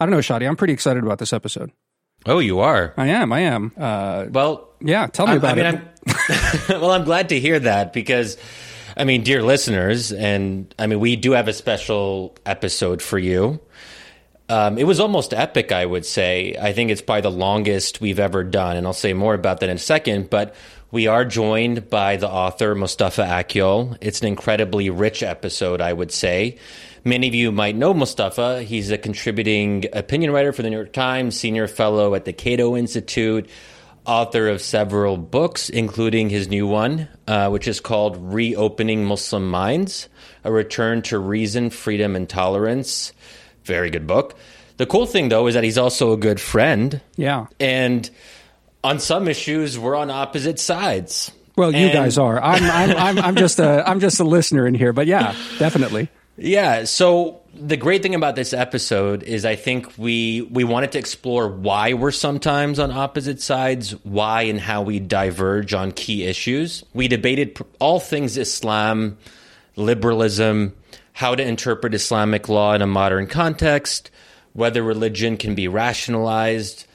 I don't know, Shadi. I'm pretty excited about this episode. Oh, you are. I am. I am. Uh, well, yeah. Tell me I, about I mean, it. well, I'm glad to hear that because, I mean, dear listeners, and I mean, we do have a special episode for you. Um, it was almost epic, I would say. I think it's probably the longest we've ever done, and I'll say more about that in a second. But we are joined by the author Mustafa Akyol. It's an incredibly rich episode, I would say. Many of you might know Mustafa. He's a contributing opinion writer for the New York Times, senior fellow at the Cato Institute, author of several books, including his new one, uh, which is called Reopening Muslim Minds A Return to Reason, Freedom, and Tolerance. Very good book. The cool thing, though, is that he's also a good friend. Yeah. And on some issues, we're on opposite sides. Well, you And- guys are. I'm, I'm, I'm, I'm just a, I'm just a listener in here, but yeah, definitely. Yeah. So the great thing about this episode is I think we we wanted to explore why we're sometimes on opposite sides, why and how we diverge on key issues. We debated all things Islam, liberalism, how to interpret Islamic law in a modern context, whether religion can be rationalized,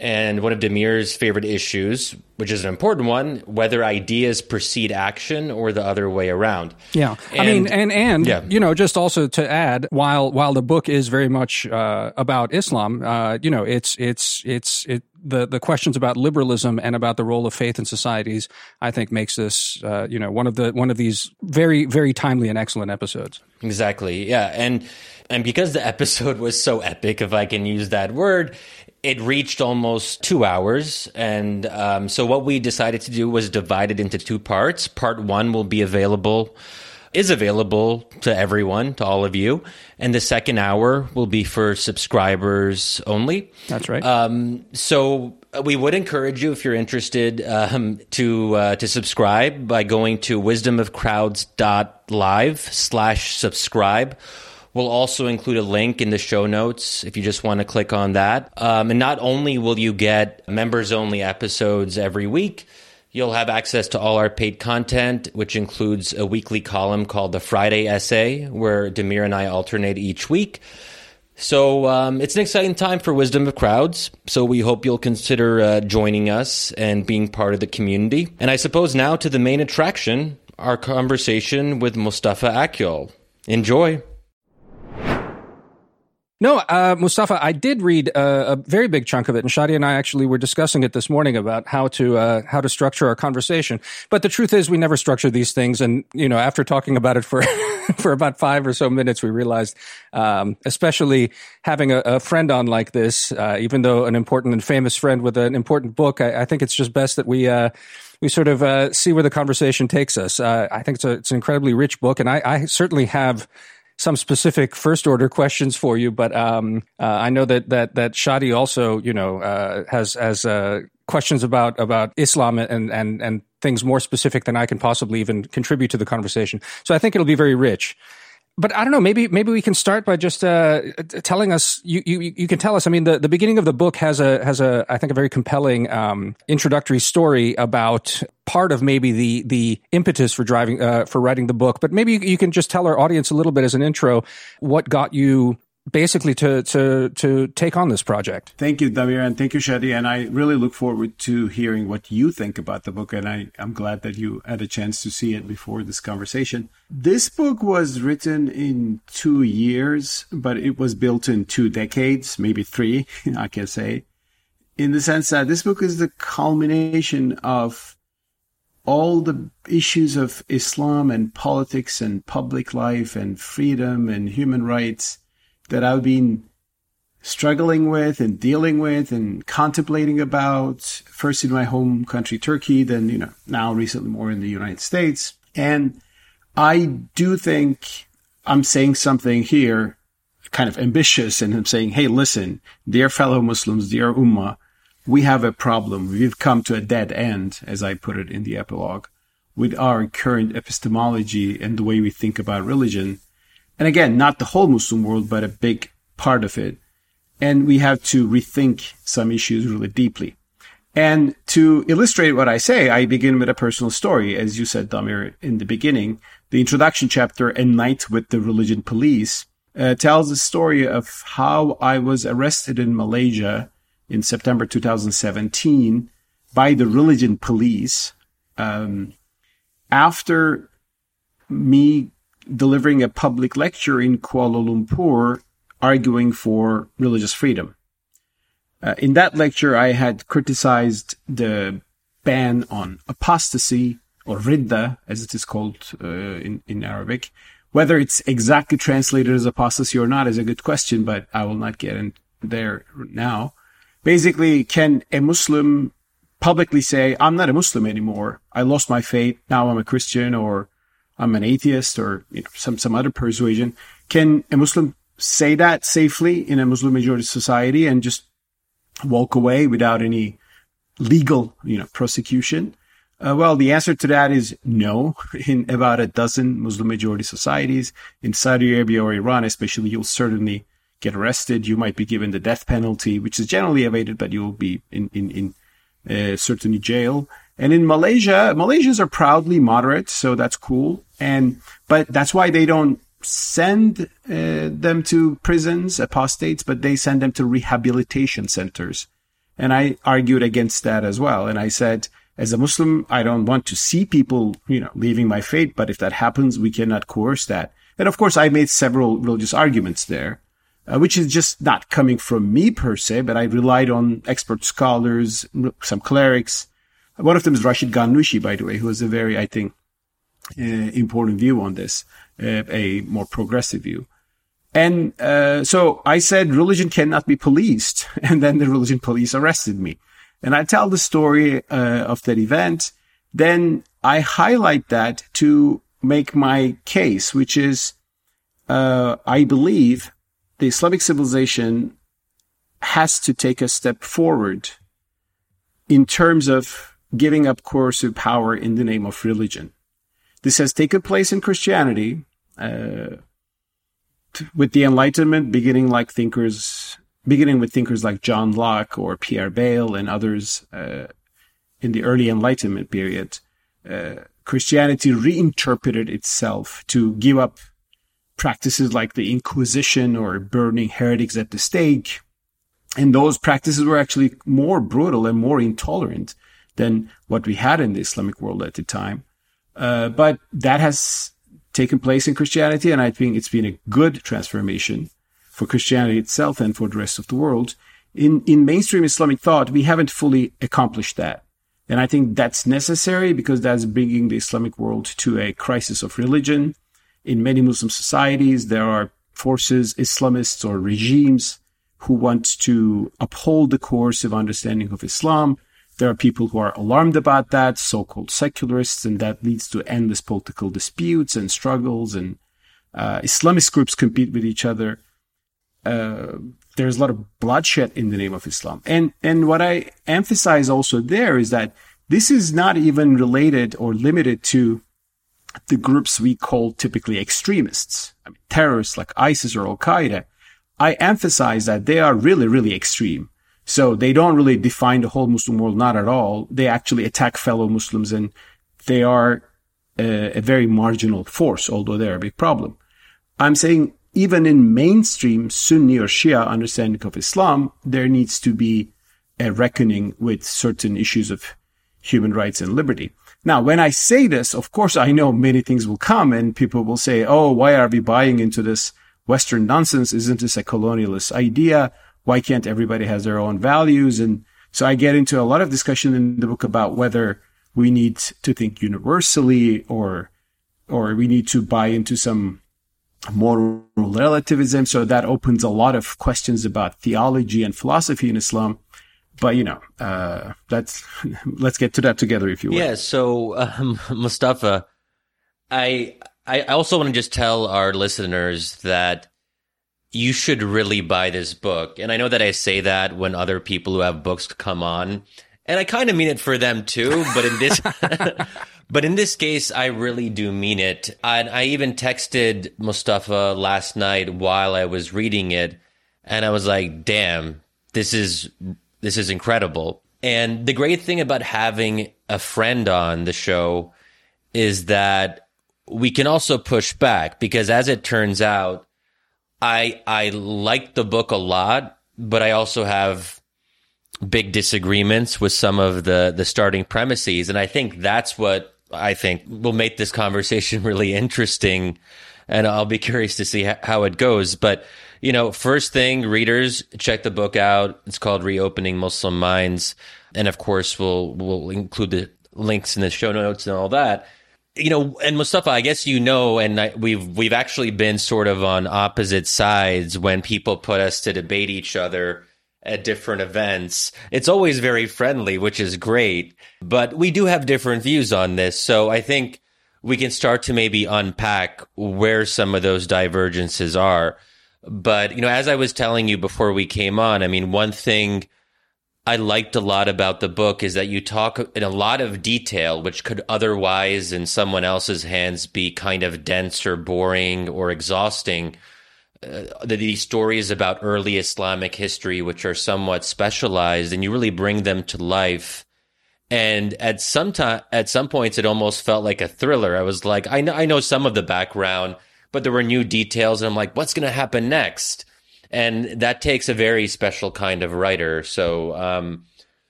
and one of Damir's favorite issues, which is an important one, whether ideas precede action or the other way around. Yeah, I mean, and and Yeah. you know, just also to add, while while the book is very much uh, about Islam, uh, you know, it's it's it's it the the questions about liberalism and about the role of faith in societies, I think, makes this uh, you know one of the one of these very very timely and excellent episodes. Exactly. Yeah. And and because the episode was so epic, if I can use that word, it reached almost two hours. And um, so what we decided to do was divide it into two parts. Part one will be available is available to everyone, to all of you. And the second hour will be for subscribers only. That's right. Um, so we would encourage you, if you're interested, um, to uh, to subscribe by going to wisdomofcrowds.live slash subscribe. We'll also include a link in the show notes if you just want to click on that. Um, and not only will you get members only episodes every week, you'll have access to all our paid content, which includes a weekly column called the Friday Essay, where Damir and I alternate each week. So um, it's an exciting time for Wisdom of Crowds. So we hope you'll consider uh, joining us and being part of the community. And I suppose now to the main attraction, our conversation with Mustafa Akyol. Enjoy. No, uh, Mustafa, I did read uh, a very big chunk of it, and Shadi and I actually were discussing it this morning about how to uh, how to structure our conversation. But the truth is, we never structure these things, and you know, after talking about it for for about five or so minutes, we realized, um, especially having a, a friend on like this, uh, even though an important and famous friend with an important book, I, I think it's just best that we. Uh, we sort of uh, see where the conversation takes us. I think it's a it's an incredibly rich book, and I, I certainly have some specific first order questions for you, but um, uh, I know that that that Shadi also, you know, uh, has has uh, questions about about Islam and and and things more specific than I can possibly even contribute to the conversation. So I think it'll be very rich. But I don't know. Maybe maybe we can start by just uh, telling us. You, you you can tell us. I mean, the, the beginning of the book has a has a I think a very compelling um, introductory story about part of maybe the the impetus for driving uh, for writing the book. But maybe you, you can just tell our audience a little bit as an intro what got you basically to to to take on this project. Thank you, Damir, and thank you, Shadi. And I really look forward to hearing what you think about the book. And I, I'm glad that you had a chance to see it before this conversation. This book was written in two years, but it was built in two decades, maybe three, I can say, in the sense that this book is the culmination of all the issues of Islam and politics and public life and freedom and human rights that I've been struggling with and dealing with and contemplating about first in my home country turkey then you know now recently more in the united states. And i do think i'm saying something here kind of ambitious and i'm saying hey listen dear fellow muslims dear ummah we have a problem. We've come to a dead end as i put it in the epilogue with our current epistemology and the way we think about religion and again, not the whole Muslim world, but a big part of it. And we have to rethink some issues really deeply. And to illustrate what I say, I begin with a personal story. As you said, Damir, in the beginning, the introduction chapter, A Night with the Religion Police, uh, tells the story of how I was arrested in Malaysia in September 2017 by the religion police um, after me delivering a public lecture in Kuala Lumpur arguing for religious freedom. Uh, in that lecture, I had criticized the ban on apostasy or ridda, as it is called uh, in, in Arabic. Whether it's exactly translated as apostasy or not is a good question, but I will not get in there now. Basically, can a Muslim publicly say, I'm not a Muslim anymore. I lost my faith. Now I'm a Christian or I'm an atheist or you know, some, some other persuasion. Can a Muslim say that safely in a Muslim majority society and just walk away without any legal, you know, prosecution? Uh, well, the answer to that is no. In about a dozen Muslim majority societies, in Saudi Arabia or Iran, especially, you'll certainly get arrested. You might be given the death penalty, which is generally evaded, but you'll be in in in uh, certainly jail. And in Malaysia, Malaysians are proudly moderate, so that's cool. And but that's why they don't send uh, them to prisons, apostates, but they send them to rehabilitation centers. And I argued against that as well. And I said, as a Muslim, I don't want to see people, you know, leaving my faith. But if that happens, we cannot coerce that. And of course, I made several religious arguments there, uh, which is just not coming from me per se, but I relied on expert scholars, some clerics. One of them is Rashid Ghannouchi, by the way, who has a very, I think, uh, important view on this, uh, a more progressive view. And uh, so I said religion cannot be policed, and then the religion police arrested me. And I tell the story uh, of that event. Then I highlight that to make my case, which is uh, I believe the Islamic civilization has to take a step forward in terms of giving up coercive power in the name of religion. This has taken place in Christianity uh, with the Enlightenment, beginning like thinkers, beginning with thinkers like John Locke or Pierre Bayle and others uh, in the early Enlightenment period. Uh, Christianity reinterpreted itself to give up practices like the Inquisition or burning heretics at the stake. And those practices were actually more brutal and more intolerant than what we had in the Islamic world at the time. Uh, but that has taken place in Christianity, and I think it's been a good transformation for Christianity itself and for the rest of the world. In in mainstream Islamic thought, we haven't fully accomplished that. And I think that's necessary because that's bringing the Islamic world to a crisis of religion in many Muslim societies, there are forces, Islamists or regimes who want to uphold the course of understanding of Islam. There are people who are alarmed about that, so-called secularists, and that leads to endless political disputes and struggles, and uh, Islamist groups compete with each other. Uh, there's a lot of bloodshed in the name of Islam, and and what I emphasize also there is that this is not even related or limited to the groups we call typically extremists, I mean, terrorists like ISIS or Al Qaeda, I emphasize that they are really, really extreme. So they don't really define the whole Muslim world, not at all. They actually attack fellow Muslims and they are a, a very marginal force, although they're a big problem. I'm saying even in mainstream Sunni or Shia understanding of Islam, there needs to be a reckoning with certain issues of human rights and liberty. Now, when I say this, of course, I know many things will come and people will say, Oh, why are we buying into this Western nonsense? Isn't this a colonialist idea? Why can't everybody has their own values? And so I get into a lot of discussion in the book about whether we need to think universally or, or we need to buy into some moral relativism. So that opens a lot of questions about theology and philosophy in Islam but you know, uh, let's let's get to that together if you will. Yeah. So, um, Mustafa, I I also want to just tell our listeners that you should really buy this book. And I know that I say that when other people who have books come on, and I kind of mean it for them too. But in this, but in this case, I really do mean it. And I even texted Mustafa last night while I was reading it, and I was like, "Damn, this is this is incredible. And the great thing about having a friend on the show is that we can also push back because as it turns out, I I like the book a lot, but I also have big disagreements with some of the the starting premises, and I think that's what I think will make this conversation really interesting. And I'll be curious to see how it goes. But you know, first thing, readers check the book out. It's called Reopening Muslim Minds, and of course, we'll we'll include the links in the show notes and all that you know, and Mustafa, I guess you know, and I, we've we've actually been sort of on opposite sides when people put us to debate each other at different events. It's always very friendly, which is great, but we do have different views on this. So I think we can start to maybe unpack where some of those divergences are. But, you know, as I was telling you before we came on, I mean, one thing I liked a lot about the book is that you talk in a lot of detail, which could otherwise, in someone else's hands, be kind of dense or boring or exhausting. Uh, these stories about early Islamic history, which are somewhat specialized, and you really bring them to life. And at some time, at some points, it almost felt like a thriller. I was like, I know, I know some of the background, but there were new details, and I'm like, what's going to happen next? And that takes a very special kind of writer. So, um,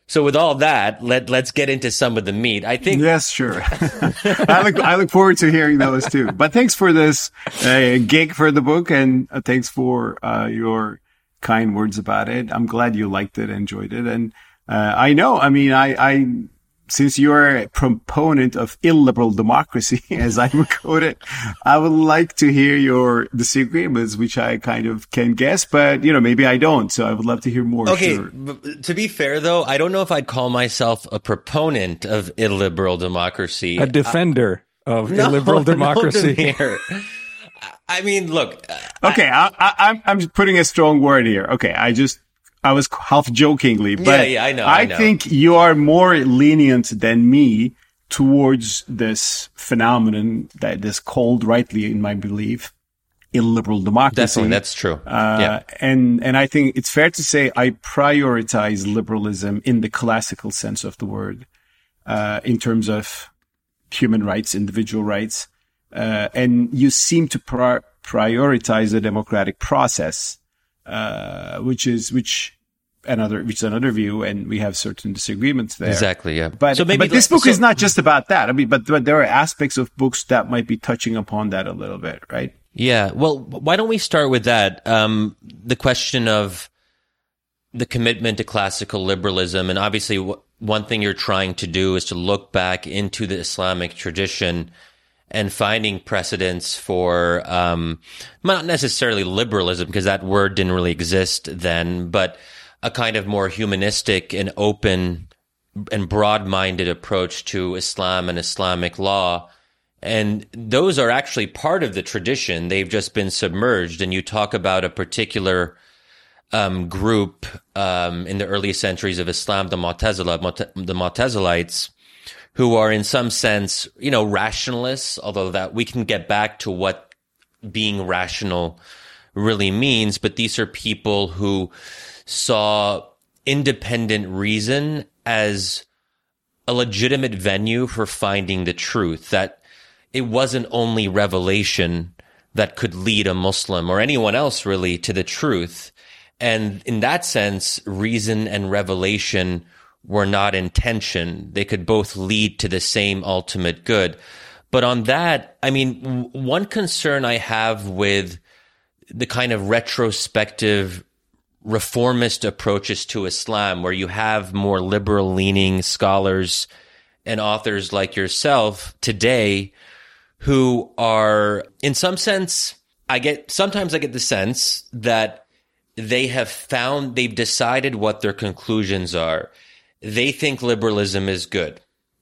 so with all that, let let's get into some of the meat. I think. Yes, sure. I look I look forward to hearing those too. But thanks for this uh, gig for the book, and uh, thanks for uh, your kind words about it. I'm glad you liked it, enjoyed it, and uh, I know. I mean, I I since you're a proponent of illiberal democracy, as I would quote it, I would like to hear your disagreements, which I kind of can guess, but you know, maybe I don't. So I would love to hear more. Okay. Sure. To be fair though, I don't know if I'd call myself a proponent of illiberal democracy. A defender I, of no, illiberal democracy. No, I mean, look. Okay. I, I, I'm, I'm putting a strong word here. Okay. I just, I was half jokingly, but yeah, yeah, I know. I, I know. think you are more lenient than me towards this phenomenon that is called rightly, in my belief, illiberal democracy. Definitely, that's true. Uh, yeah. And, and I think it's fair to say I prioritize liberalism in the classical sense of the word, uh, in terms of human rights, individual rights. Uh, and you seem to pri- prioritize the democratic process, uh, which is, which another which is another view and we have certain disagreements there. Exactly yeah. But so maybe but this book so, is not just about that. I mean but, but there are aspects of books that might be touching upon that a little bit right? Yeah. Well why don't we start with that? Um, the question of the commitment to classical liberalism and obviously one thing you're trying to do is to look back into the islamic tradition and finding precedents for um, not necessarily liberalism because that word didn't really exist then but a kind of more humanistic and open and broad minded approach to Islam and Islamic law. And those are actually part of the tradition. They've just been submerged. And you talk about a particular um, group um, in the early centuries of Islam, the Mu'tazila, the Mu'tazilites, who are in some sense, you know, rationalists, although that we can get back to what being rational really means. But these are people who saw independent reason as a legitimate venue for finding the truth, that it wasn't only revelation that could lead a Muslim or anyone else really to the truth. And in that sense, reason and revelation were not in tension. They could both lead to the same ultimate good. But on that, I mean, one concern I have with the kind of retrospective reformist approaches to Islam, where you have more liberal leaning scholars and authors like yourself today who are, in some sense, I get, sometimes I get the sense that they have found, they've decided what their conclusions are. They think liberalism is good.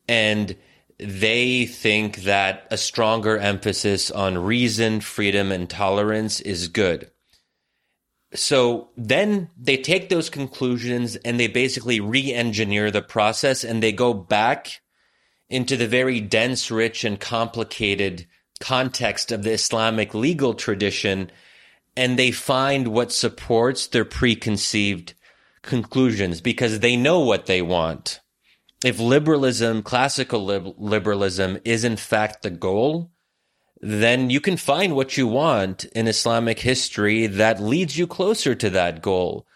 And they think that a stronger emphasis on reason, freedom, and tolerance is good so then they take those conclusions and they basically re-engineer the process and they go back into the very dense, rich, and complicated context of the Islamic legal tradition and they find what supports their preconceived conclusions because they know what they want. If liberalism, classical liberalism is in fact the goal, then you can find what you want in Islamic history that leads you closer to that goal.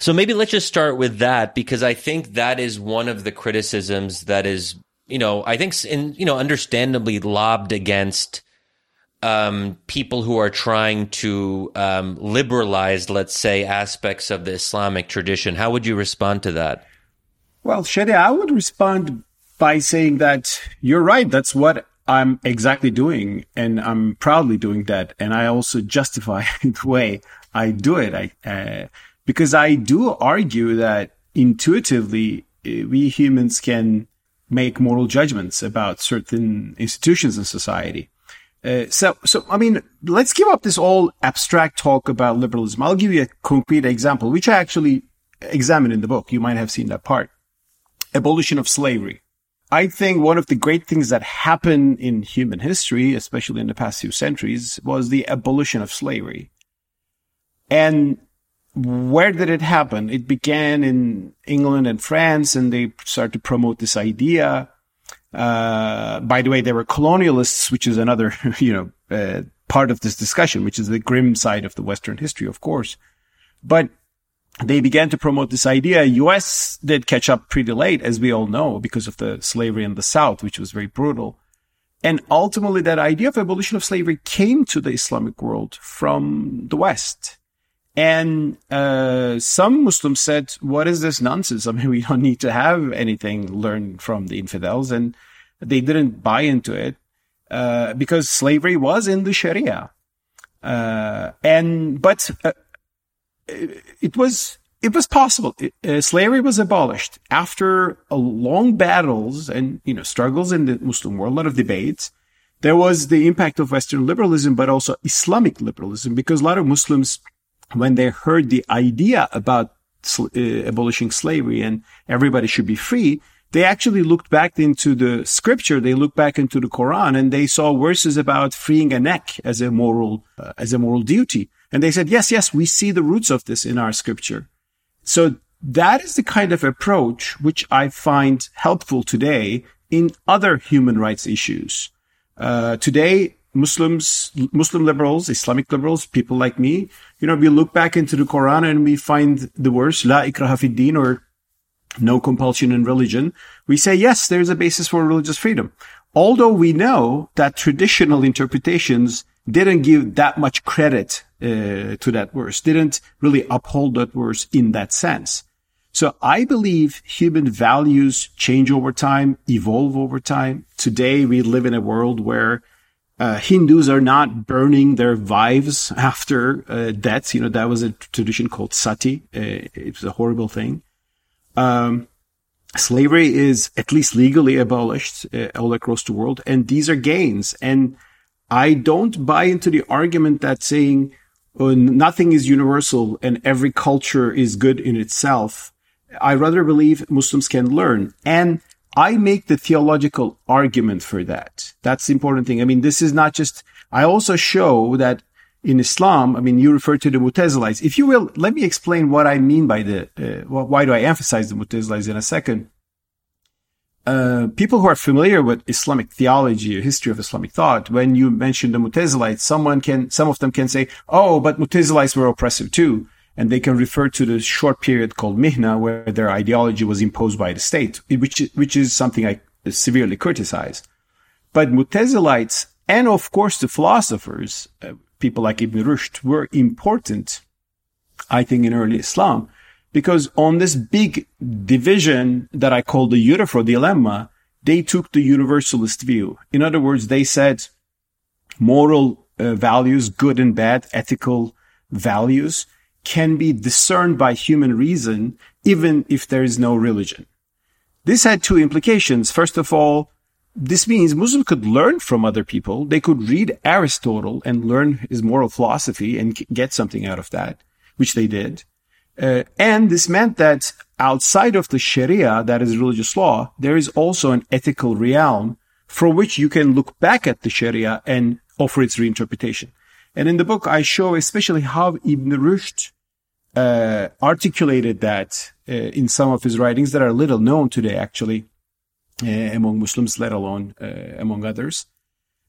So maybe let's just start with that because I think that is one of the criticisms that is, you know, I think in, you know, understandably lobbed against um, people who are trying to um, liberalize, let's say, aspects of the Islamic tradition. How would you respond to that? Well, Shadi, I would respond by saying that you're right. That's what I'm exactly doing, and I'm proudly doing that. And I also justify the way I do it. I uh, because I do argue that intuitively uh, we humans can make moral judgments about certain institutions in society. Uh, so, so, I mean, let's give up this all abstract talk about liberalism. I'll give you a concrete example, which I actually examine in the book. You might have seen that part. Abolition of slavery. I think one of the great things that happened in human history, especially in the past few centuries, was the abolition of slavery. And where did it happen? It began in England and France, and they started to promote this idea uh, by the way, they were colonialists, which is another, you know, uh, part of this discussion, which is the grim side of the Western history, of course. But they began to promote this idea. U.S. did catch up pretty late, as we all know, because of the slavery in the South, which was very brutal. And ultimately, that idea of abolition of slavery came to the Islamic world from the West. And uh, some Muslims said, "What is this nonsense? I mean, we don't need to have anything learned from the infidels," and they didn't buy into it uh, because slavery was in the Sharia. Uh, and but uh, it was it was possible. Uh, slavery was abolished after long battles and you know struggles in the Muslim world, a lot of debates. There was the impact of Western liberalism, but also Islamic liberalism, because a lot of Muslims when they heard the idea about uh, abolishing slavery and everybody should be free, they actually looked back into the scripture. They looked back into the Quran and they saw verses about freeing a neck as a moral, uh, as a moral duty. And they said, yes, yes, we see the roots of this in our scripture. So that is the kind of approach which I find helpful today in other human rights issues. Uh, today, Muslims, Muslim liberals, Islamic liberals, people like me, you know, we look back into the Quran and we find the words, La ikraha fid din, or no compulsion in religion. We say, yes, there's a basis for religious freedom. Although we know that traditional interpretations didn't give that much credit uh, to that verse, didn't really uphold that verse in that sense. So I believe human values change over time, evolve over time. Today we live in a world where uh, Hindus are not burning their wives after uh, death. You know, that was a tradition called sati. Uh, it was a horrible thing. Um, slavery is at least legally abolished uh, all across the world. And these are gains. And I don't buy into the argument that saying oh, nothing is universal and every culture is good in itself. I rather believe Muslims can learn. And I make the theological argument for that. That's the important thing. I mean, this is not just, I also show that in Islam, I mean, you refer to the Mutazilites. If you will, let me explain what I mean by the, uh, why do I emphasize the Mutazilites in a second. Uh, people who are familiar with Islamic theology or history of Islamic thought, when you mention the Mutazilites, someone can, some of them can say, oh, but Mutazilites were oppressive too and they can refer to the short period called Mihna, where their ideology was imposed by the state, which which is something I severely criticize. But Mutazilites and of course the philosophers, uh, people like Ibn Rushd, were important, I think, in early Islam, because on this big division that I call the Euthyphro dilemma, they took the universalist view. In other words, they said moral uh, values, good and bad, ethical values, can be discerned by human reason, even if there is no religion. This had two implications. First of all, this means Muslims could learn from other people. They could read Aristotle and learn his moral philosophy and get something out of that, which they did. Uh, and this meant that outside of the Sharia, that is religious law, there is also an ethical realm from which you can look back at the Sharia and offer its reinterpretation. And in the book, I show especially how Ibn Rushd uh, articulated that uh, in some of his writings that are little known today, actually, uh, among Muslims, let alone uh, among others.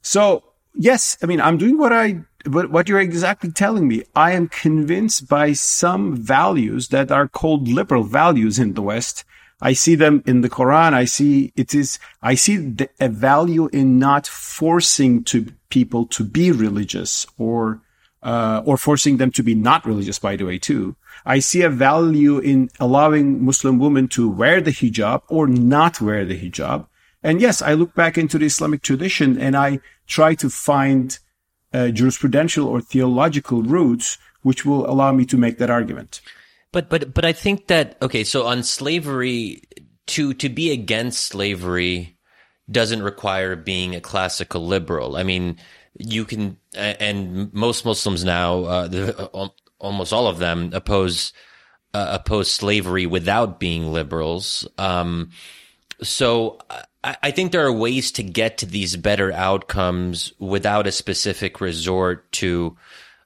So yes, I mean, I'm doing what I, what, what you're exactly telling me. I am convinced by some values that are called liberal values in the West. I see them in the Quran. I see it is, I see the, a value in not forcing to people to be religious or, uh, or forcing them to be not religious, by the way, too. I see a value in allowing Muslim women to wear the hijab or not wear the hijab. And yes, I look back into the Islamic tradition and I try to find uh, jurisprudential or theological roots which will allow me to make that argument. But but but I think that okay, so on slavery to to be against slavery doesn't require being a classical liberal. I mean, you can and most Muslims now, uh, the, almost all of them oppose uh, oppose slavery without being liberals. Um, so I, I, think there are ways to get to these better outcomes without a specific resort to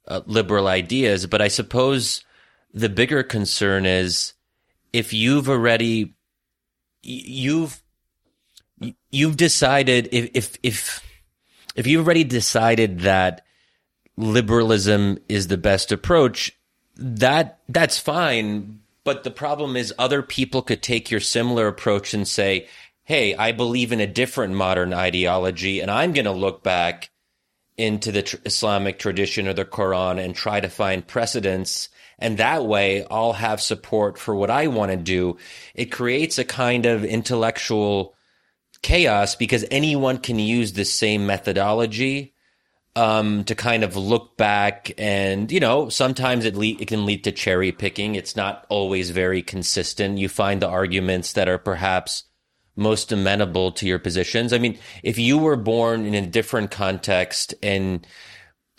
uh, liberal ideas. But I suppose the bigger concern is if you've already you've you've decided if if if if you've already decided that liberalism is the best approach that that's fine but the problem is other people could take your similar approach and say, Hey, I believe in a different modern ideology and I'm going to look back into the tr- Islamic tradition or the Quran and try to find precedents. And that way I'll have support for what I want to do. It creates a kind of intellectual chaos because anyone can use the same methodology um, to kind of look back and, you know, sometimes it, le- it can lead to cherry picking. It's not always very consistent. You find the arguments that are perhaps most amenable to your positions. I mean, if you were born in a different context and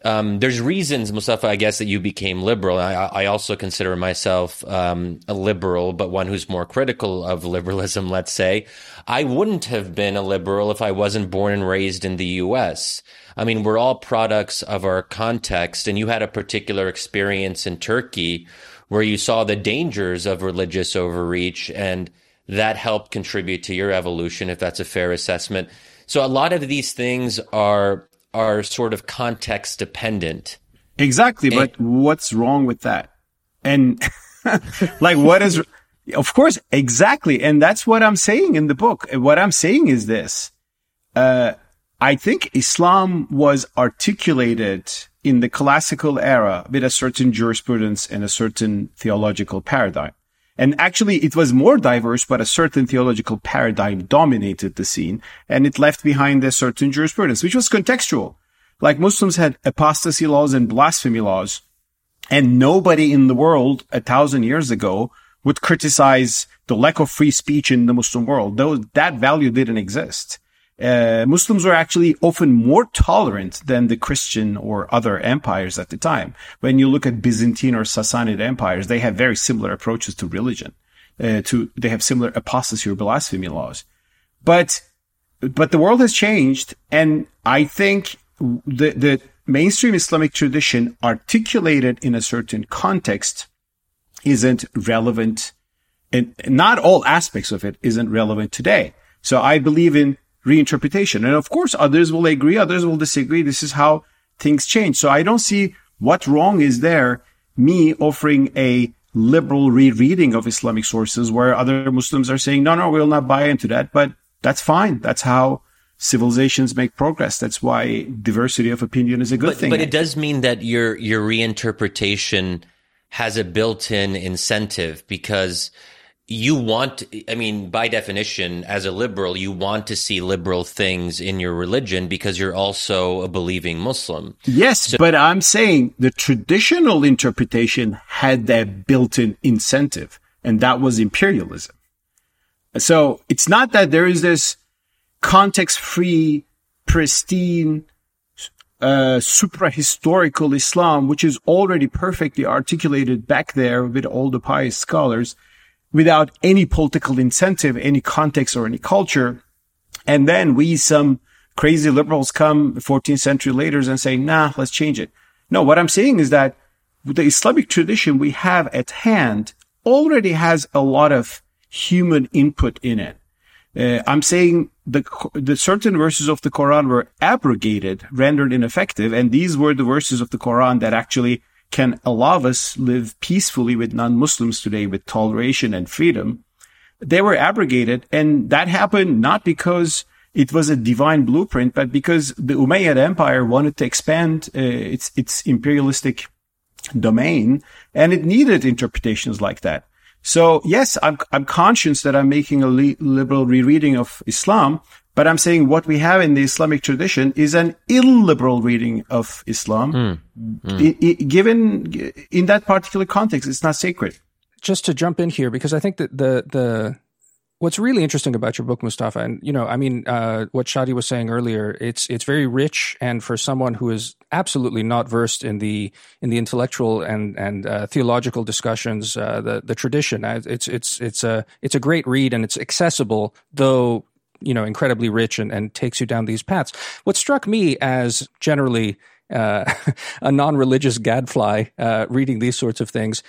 um, there's reasons, Mustafa, I guess, that you became liberal. I, I also consider myself um, a liberal, but one who's more critical of liberalism, let's say. I wouldn't have been a liberal if I wasn't born and raised in the U.S. I mean, we're all products of our context, and you had a particular experience in Turkey where you saw the dangers of religious overreach, and that helped contribute to your evolution, if that's a fair assessment. So a lot of these things are are sort of context dependent. Exactly, and, but what's wrong with that? And like what is of course exactly and that's what I'm saying in the book. What I'm saying is this. Uh, I think Islam was articulated in the classical era with a certain jurisprudence and a certain theological paradigm. And actually, it was more diverse, but a certain theological paradigm dominated the scene and it left behind a certain jurisprudence, which was contextual. Like Muslims had apostasy laws and blasphemy laws and nobody in the world a thousand years ago would criticize the lack of free speech in the Muslim world. Though that value didn't exist. Uh, Muslims were actually often more tolerant than the Christian or other empires at the time. When you look at Byzantine or Sassanid empires, they have very similar approaches to religion. Uh, to they have similar apostasy or blasphemy laws, but but the world has changed, and I think the the mainstream Islamic tradition articulated in a certain context isn't relevant, and not all aspects of it isn't relevant today. So I believe in reinterpretation. And of course, others will agree, others will disagree. This is how things change. So I don't see what wrong is there me offering a liberal rereading of Islamic sources where other Muslims are saying, no, no, we'll not buy into that. But that's fine. That's how civilizations make progress. That's why diversity of opinion is a good but, thing. But it does mean that your your reinterpretation has a built-in incentive because you want i mean by definition as a liberal you want to see liberal things in your religion because you're also a believing muslim. Yes so- but i'm saying the traditional interpretation had that built-in incentive and that was imperialism. So it's not that there is this context-free pristine uh, supra-historical islam which is already perfectly articulated back there with all the pious scholars without any political incentive, any context or any culture. And then we, some crazy liberals come 14th century later and say, nah, let's change it. No, what I'm saying is that the Islamic tradition we have at hand already has a lot of human input in it. Uh, I'm saying the, the certain verses of the Quran were abrogated, rendered ineffective. And these were the verses of the Quran that actually can allow us live peacefully with non-Muslims today with toleration and freedom. They were abrogated. And that happened not because it was a divine blueprint, but because the Umayyad Empire wanted to expand uh, its, its imperialistic domain and it needed interpretations like that. So yes, I'm, I'm conscious that I'm making a li- liberal rereading of Islam, but I'm saying what we have in the Islamic tradition is an illiberal reading of Islam. Mm. Mm. I, I, given in that particular context, it's not sacred. Just to jump in here, because I think that the the What's really interesting about your book, Mustafa, and you know, I mean, uh, what Shadi was saying earlier, it's it's very rich, and for someone who is absolutely not versed in the in the intellectual and and uh, theological discussions, uh, the the tradition, uh, it's it's it's a it's a great read, and it's accessible, though you know, incredibly rich, and and takes you down these paths. What struck me as generally uh, a non-religious gadfly uh, reading these sorts of things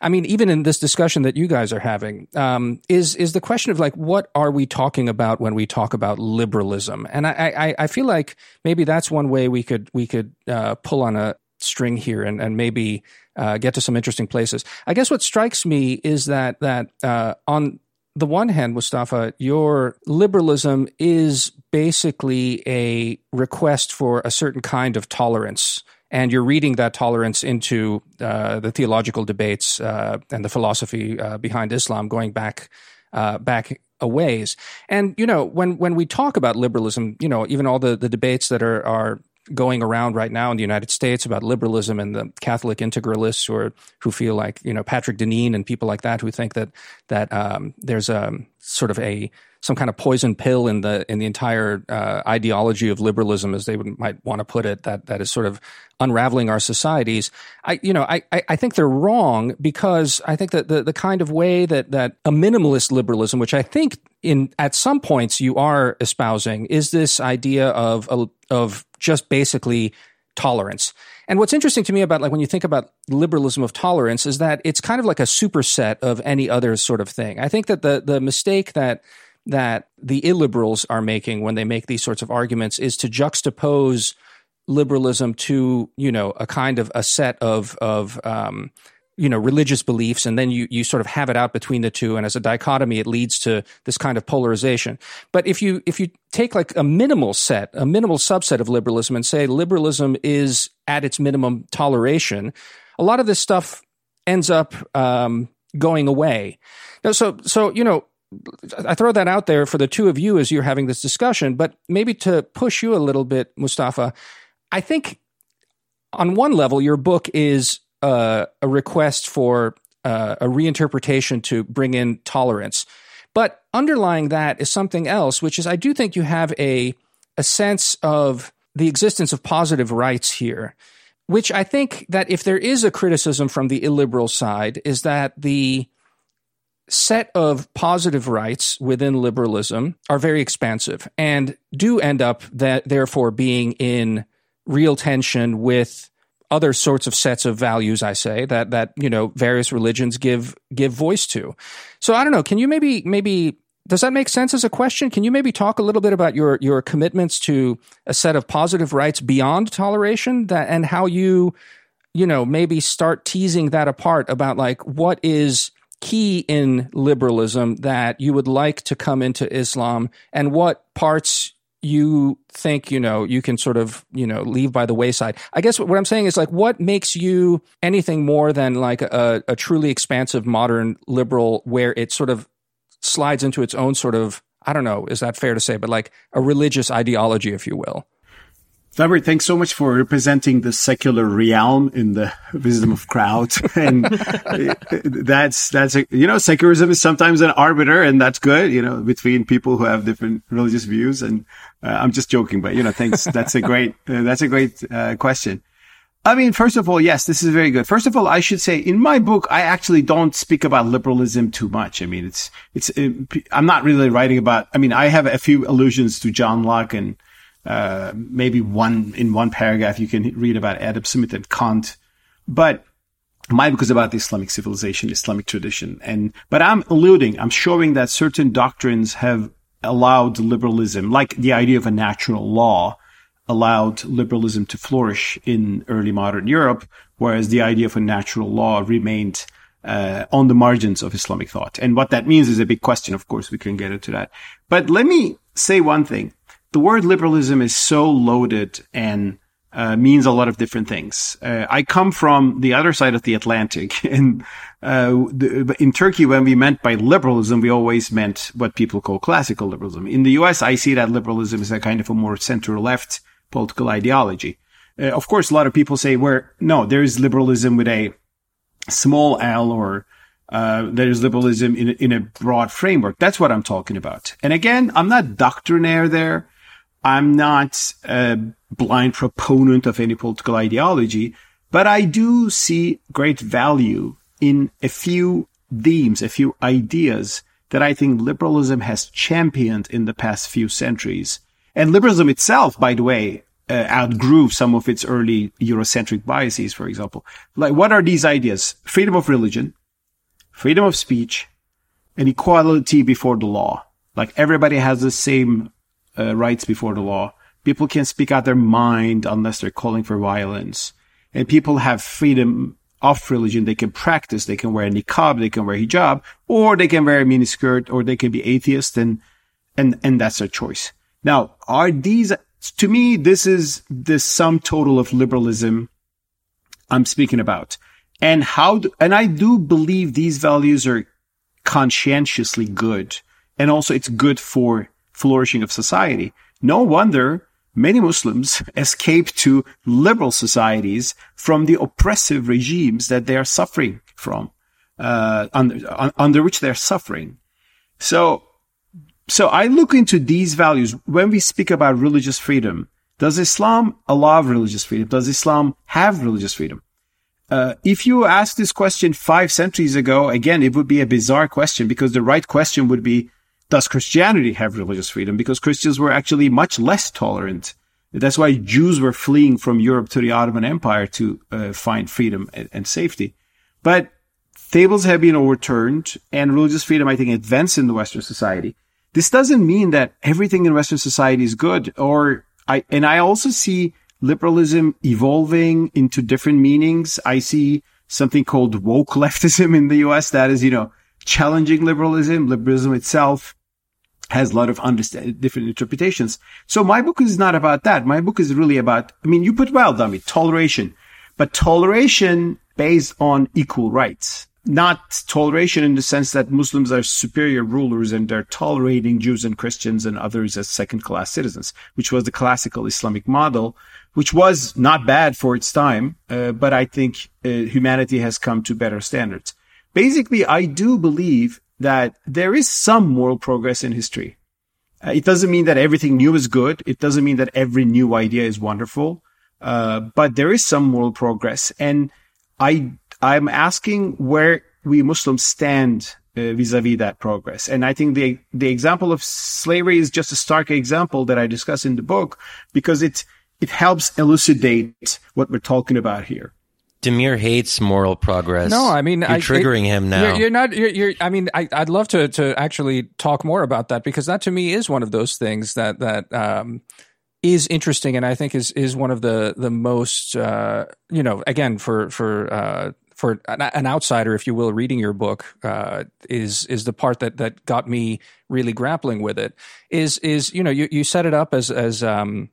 I mean, even in this discussion that you guys are having, um, is is the question of like, what are we talking about when we talk about liberalism? And I, I, I feel like maybe that's one way we could we could uh, pull on a string here and and maybe uh, get to some interesting places. I guess what strikes me is that that uh, on the one hand, Mustafa, your liberalism is basically a request for a certain kind of tolerance and you're reading that tolerance into uh, the theological debates uh, and the philosophy uh, behind Islam going back uh, back a ways. And you know, when when we talk about liberalism, you know, even all the the debates that are are going around right now in the United States about liberalism and the Catholic integralists or who feel like you know Patrick Deneen and people like that who think that that um, there's a sort of a some kind of poison pill in the in the entire uh, ideology of liberalism, as they would, might want to put it, that that is sort of unraveling our societies. I you know I I think they're wrong because I think that the the kind of way that that a minimalist liberalism, which I think in at some points you are espousing, is this idea of of just basically tolerance. And what's interesting to me about like when you think about liberalism of tolerance is that it's kind of like a superset of any other sort of thing. I think that the the mistake that that the illiberals are making when they make these sorts of arguments is to juxtapose liberalism to you know a kind of a set of of um, you know religious beliefs and then you you sort of have it out between the two and as a dichotomy it leads to this kind of polarization. But if you if you take like a minimal set a minimal subset of liberalism and say liberalism is at its minimum toleration a lot of this stuff ends up um, going away. Now, so so you know I throw that out there for the two of you as you're having this discussion, but maybe to push you a little bit, Mustafa, I think on one level, your book is uh, a request for uh, a reinterpretation to bring in tolerance. But underlying that is something else, which is I do think you have a, a sense of the existence of positive rights here, which I think that if there is a criticism from the illiberal side, is that the set of positive rights within liberalism are very expansive and do end up that therefore being in real tension with other sorts of sets of values i say that that you know various religions give give voice to. So i don't know. Can you maybe maybe does that make sense as a question? Can you maybe talk a little bit about your your commitments to a set of positive rights beyond toleration that and how you you know maybe start teasing that apart about like what is key in liberalism that you would like to come into Islam and what parts you think you know you can sort of you know leave by the wayside. I guess what i'm saying is like what makes you anything more than like a, a truly expansive modern liberal where it sort of slides into its own sort of i don't know is that fair to say? But like a religious ideology if you will Fabri, thanks so much for representing the secular realm in the wisdom of crowds. and that's, that's, a, you know, secularism is sometimes an arbiter and that's good, you know, between people who have different religious views. And uh, I'm just joking, but you know, thanks. That's a great, uh, that's a great uh, question. I mean, first of all, yes, this is very good. First of all, I should say in my book, I actually don't speak about liberalism too much. I mean, it's, it's, it, I'm not really writing about, I mean, I have a few allusions to John Locke and, uh, maybe one in one paragraph you can read about Adam Smith and Kant, but my book is about the Islamic civilization, Islamic tradition, and but I'm alluding, I'm showing that certain doctrines have allowed liberalism, like the idea of a natural law, allowed liberalism to flourish in early modern Europe, whereas the idea of a natural law remained uh, on the margins of Islamic thought. And what that means is a big question. Of course, we can get into that. But let me say one thing. The word liberalism is so loaded and uh, means a lot of different things. Uh, I come from the other side of the Atlantic, and uh, the, in Turkey, when we meant by liberalism, we always meant what people call classical liberalism. In the U.S., I see that liberalism is a kind of a more center-left political ideology. Uh, of course, a lot of people say, "Where no, there is liberalism with a small L, or uh, there is liberalism in in a broad framework." That's what I'm talking about. And again, I'm not doctrinaire there. I'm not a blind proponent of any political ideology, but I do see great value in a few themes, a few ideas that I think liberalism has championed in the past few centuries. And liberalism itself, by the way, uh, outgrew some of its early Eurocentric biases, for example. Like, what are these ideas? Freedom of religion, freedom of speech, and equality before the law. Like, everybody has the same uh, rights before the law. People can speak out their mind unless they're calling for violence. And people have freedom of religion. They can practice. They can wear a niqab. They can wear hijab, or they can wear a miniskirt, or they can be atheist, and and and that's their choice. Now, are these to me? This is the sum total of liberalism I'm speaking about, and how. Do, and I do believe these values are conscientiously good, and also it's good for flourishing of society. No wonder many Muslims escape to liberal societies from the oppressive regimes that they are suffering from, uh, under, under which they're suffering. So, so I look into these values when we speak about religious freedom. Does Islam allow religious freedom? Does Islam have religious freedom? Uh, if you asked this question five centuries ago, again, it would be a bizarre question because the right question would be, does Christianity have religious freedom? Because Christians were actually much less tolerant. That's why Jews were fleeing from Europe to the Ottoman Empire to uh, find freedom and, and, safety. But tables have been overturned and religious freedom, I think, advanced in the Western society. This doesn't mean that everything in Western society is good or I, and I also see liberalism evolving into different meanings. I see something called woke leftism in the US that is, you know, challenging liberalism, liberalism itself has a lot of understand, different interpretations. So my book is not about that. My book is really about, I mean, you put well, Damir, toleration, but toleration based on equal rights, not toleration in the sense that Muslims are superior rulers and they're tolerating Jews and Christians and others as second class citizens, which was the classical Islamic model, which was not bad for its time. Uh, but I think uh, humanity has come to better standards. Basically, I do believe that there is some moral progress in history. Uh, it doesn't mean that everything new is good. It doesn't mean that every new idea is wonderful. Uh, but there is some moral progress. And I, I'm asking where we Muslims stand uh, vis-a-vis that progress. And I think the, the example of slavery is just a stark example that I discuss in the book because it, it helps elucidate what we're talking about here. Damir hates moral progress. No, I mean, you're I, triggering it, him now. You're, you're not. You're, you're, I mean, I, would love to to actually talk more about that because that to me is one of those things that that um, is interesting, and I think is is one of the the most uh, you know again for for. Uh, for an outsider, if you will, reading your book uh, is is the part that that got me really grappling with it. Is is you know you you set it up as as um,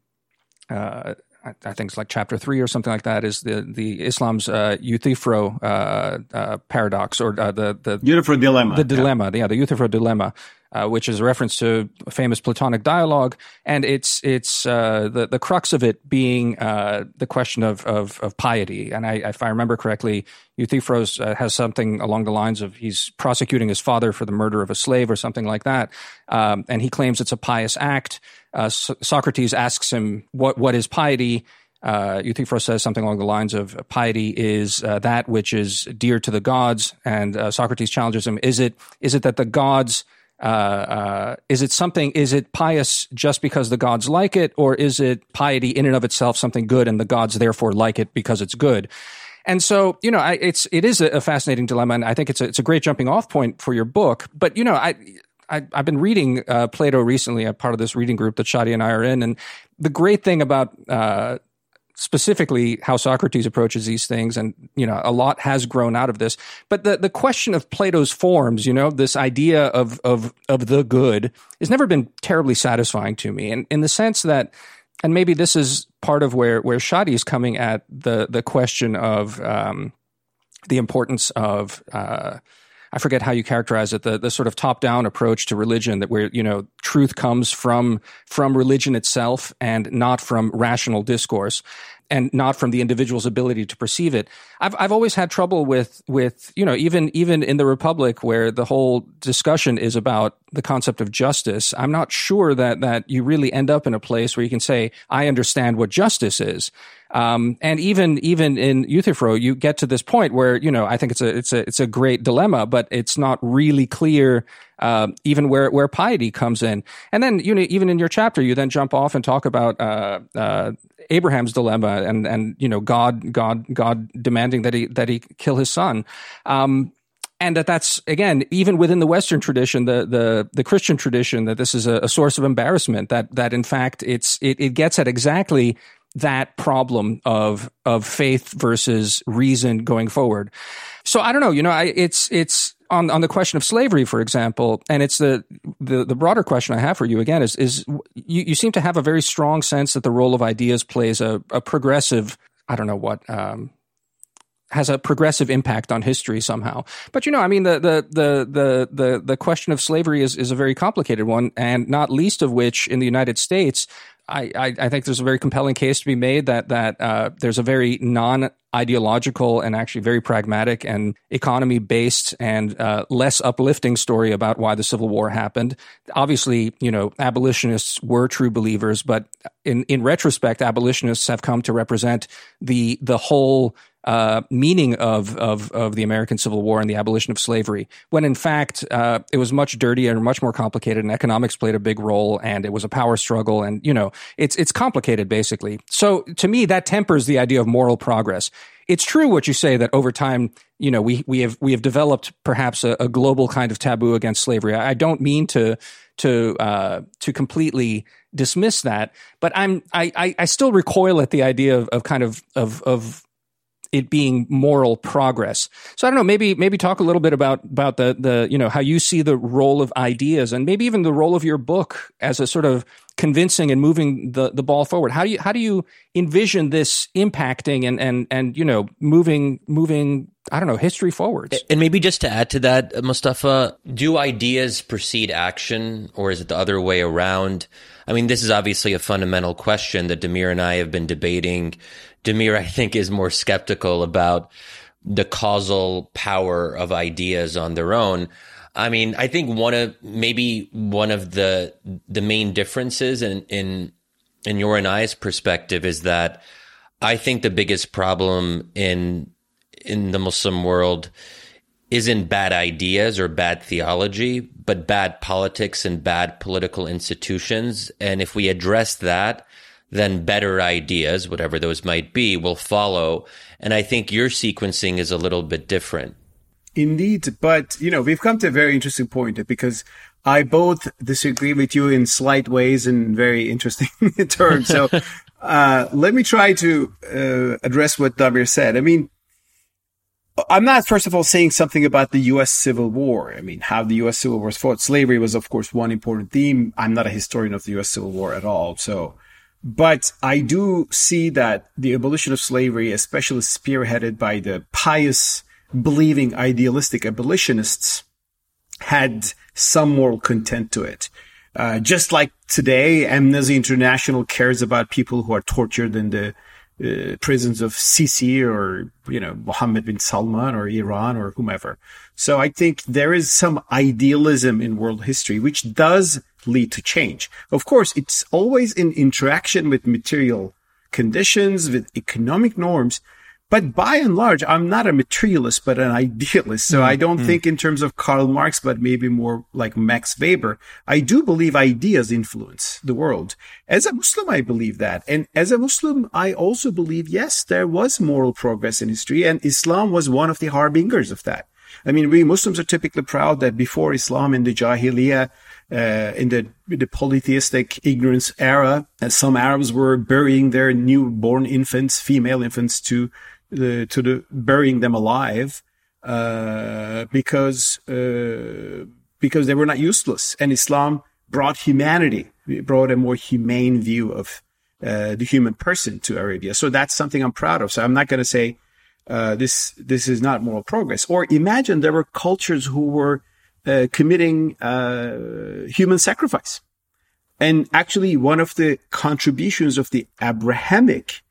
uh, I think it's like chapter three or something like that, is the the Islam's uh, Euthyphro uh, uh, paradox or uh, the the Euthyphro dilemma. The dilemma, yeah, yeah the Euthyphro dilemma, uh, which is a reference to a famous Platonic dialogue, and it's it's uh, the the crux of it being the question of, of, of piety. And I, if I remember correctly, Euthyphros has something along the lines of he's prosecuting his father for the murder of a slave or something like that, um, and he claims it's a pious act uh, Socrates asks him, "What what is piety?" Uh, Euthyphros says something along the lines of, "Piety is uh, that which is dear to the gods." And uh, Socrates challenges him, "Is it is it that the gods uh, uh, is it something? Is it pious just because the gods like it, or is it piety in and of itself something good, and the gods therefore like it because it's good?" And so, you know, I, it's it is a fascinating dilemma, and I think it's a, it's a great jumping off point for your book. But you know, I I, have been reading uh, Plato recently. I'm part of this reading group that Shadi and I are in, and the great thing about uh, specifically how Socrates approaches these things, and you know, a lot has grown out of this. But the the question of Plato's forms, you know, this idea of of of the good, has never been terribly satisfying to me, and in the sense that and maybe this is part of where where Shadi is coming at the the question of um, the importance of uh, I forget how you characterize it the the sort of top down approach to religion that where you know truth comes from from religion itself and not from rational discourse and not from the individual's ability to perceive it. I've I've always had trouble with with you know even even in the republic where the whole discussion is about the concept of justice. I'm not sure that that you really end up in a place where you can say I understand what justice is. Um, and even even in Euthyphro, you get to this point where you know I think it's a it's a it's a great dilemma, but it's not really clear uh, even where where piety comes in. And then you know even in your chapter, you then jump off and talk about uh, uh, Abraham's dilemma and and you know God God God demanding that he that he kill his son. Um, and that that's again even within the Western tradition, the the the Christian tradition, that this is a, a source of embarrassment. That that in fact it's it, it gets at exactly that problem of of faith versus reason going forward. So I don't know, you know, I, it's it's on on the question of slavery, for example, and it's the the, the broader question I have for you again is is you, you seem to have a very strong sense that the role of ideas plays a, a progressive I don't know what um, has a progressive impact on history somehow. But you know, I mean, the the the the the, the question of slavery is is a very complicated one, and not least of which in the United States, I, I, I, think there's a very compelling case to be made that that uh, there's a very non ideological and actually very pragmatic and economy based and uh, less uplifting story about why the Civil War happened. Obviously, you know, abolitionists were true believers, but in in retrospect, abolitionists have come to represent the the whole uh, meaning of, of of the American Civil War and the abolition of slavery, when in fact uh, it was much dirtier and much more complicated, and economics played a big role, and it was a power struggle, and you know it's it's complicated basically. So to me, that tempers the idea of moral progress. It's true what you say that over time, you know, we we have we have developed perhaps a, a global kind of taboo against slavery. I, I don't mean to to uh, to completely dismiss that, but I'm I, I still recoil at the idea of, of kind of of of it being moral progress. So I don't know, maybe maybe talk a little bit about about the the you know how you see the role of ideas and maybe even the role of your book as a sort of convincing and moving the, the ball forward. How do you how do you envision this impacting and and and you know moving moving I don't know history forwards? And maybe just to add to that, Mustafa, do ideas precede action, or is it the other way around? I mean, this is obviously a fundamental question that Damir and I have been debating Damir, I think, is more skeptical about the causal power of ideas on their own. I mean, I think one of maybe one of the the main differences in in in your and I's perspective is that I think the biggest problem in in the Muslim world isn't bad ideas or bad theology, but bad politics and bad political institutions. And if we address that, then better ideas, whatever those might be, will follow. And I think your sequencing is a little bit different. Indeed. But, you know, we've come to a very interesting point because I both disagree with you in slight ways and very interesting terms. So, uh, let me try to uh, address what Damir said. I mean, I'm not, first of all, saying something about the U.S. Civil War. I mean, how the U.S. Civil War was fought. Slavery was, of course, one important theme. I'm not a historian of the U.S. Civil War at all. So but I do see that the abolition of slavery, especially spearheaded by the pious, believing, idealistic abolitionists, had some moral content to it. Uh, just like today, Amnesty International cares about people who are tortured in the uh, prisons of Sisi or, you know, Mohammed bin Salman or Iran or whomever. So I think there is some idealism in world history, which does lead to change. Of course, it's always in interaction with material conditions, with economic norms. But by and large, I'm not a materialist, but an idealist. So mm, I don't mm. think in terms of Karl Marx, but maybe more like Max Weber. I do believe ideas influence the world. As a Muslim, I believe that. And as a Muslim, I also believe, yes, there was moral progress in history and Islam was one of the harbingers of that. I mean, we Muslims are typically proud that before Islam in the Jahiliyyah, uh, in the, the polytheistic ignorance era, uh, some Arabs were burying their newborn infants, female infants, to to the burying them alive uh, because uh, because they were not useless, and Islam brought humanity, it brought a more humane view of uh, the human person to Arabia. So that's something I'm proud of. So I'm not going to say uh, this this is not moral progress. Or imagine there were cultures who were uh, committing uh, human sacrifice, and actually one of the contributions of the Abrahamic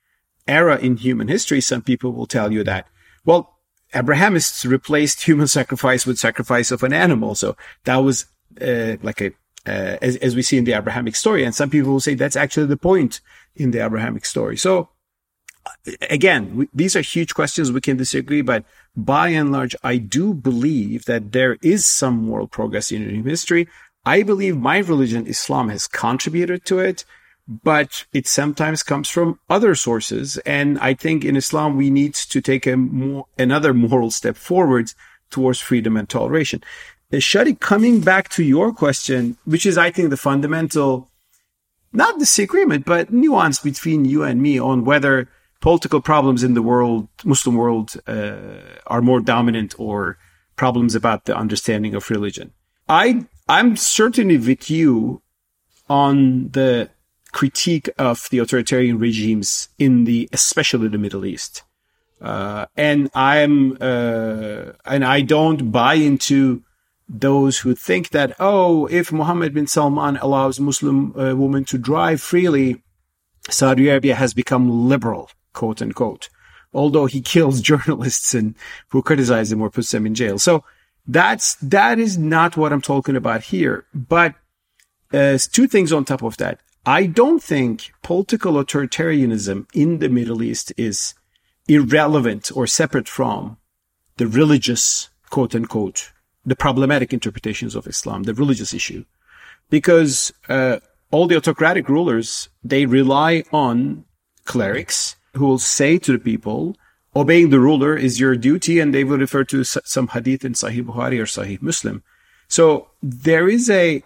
era in human history, some people will tell you that well, Abrahamists replaced human sacrifice with sacrifice of an animal. So that was uh, like a uh, as, as we see in the Abrahamic story. And some people will say that's actually the point in the Abrahamic story. So again, we, these are huge questions. We can disagree, but by and large, I do believe that there is some moral progress in human history. I believe my religion, Islam, has contributed to it, but it sometimes comes from other sources. And I think in Islam, we need to take a more, another moral step forward towards freedom and toleration. Uh, Shadi, coming back to your question, which is, I think, the fundamental, not disagreement, but nuance between you and me on whether political problems in the world, Muslim world, uh, are more dominant or problems about the understanding of religion. I, I'm certainly with you on the critique of the authoritarian regimes in the, especially the Middle East. Uh, and I'm, uh, and I don't buy into those who think that, oh, if Mohammed bin Salman allows Muslim uh, women to drive freely, Saudi Arabia has become liberal, quote unquote, although he kills journalists and who criticize him or puts them in jail. So that's, that is not what I'm talking about here. But uh, two things on top of that. I don't think political authoritarianism in the Middle East is irrelevant or separate from the religious, quote unquote, the problematic interpretations of Islam, the religious issue, because uh, all the autocratic rulers they rely on clerics who will say to the people, "Obeying the ruler is your duty," and they will refer to some hadith in Sahih Bukhari or Sahih Muslim. So there is a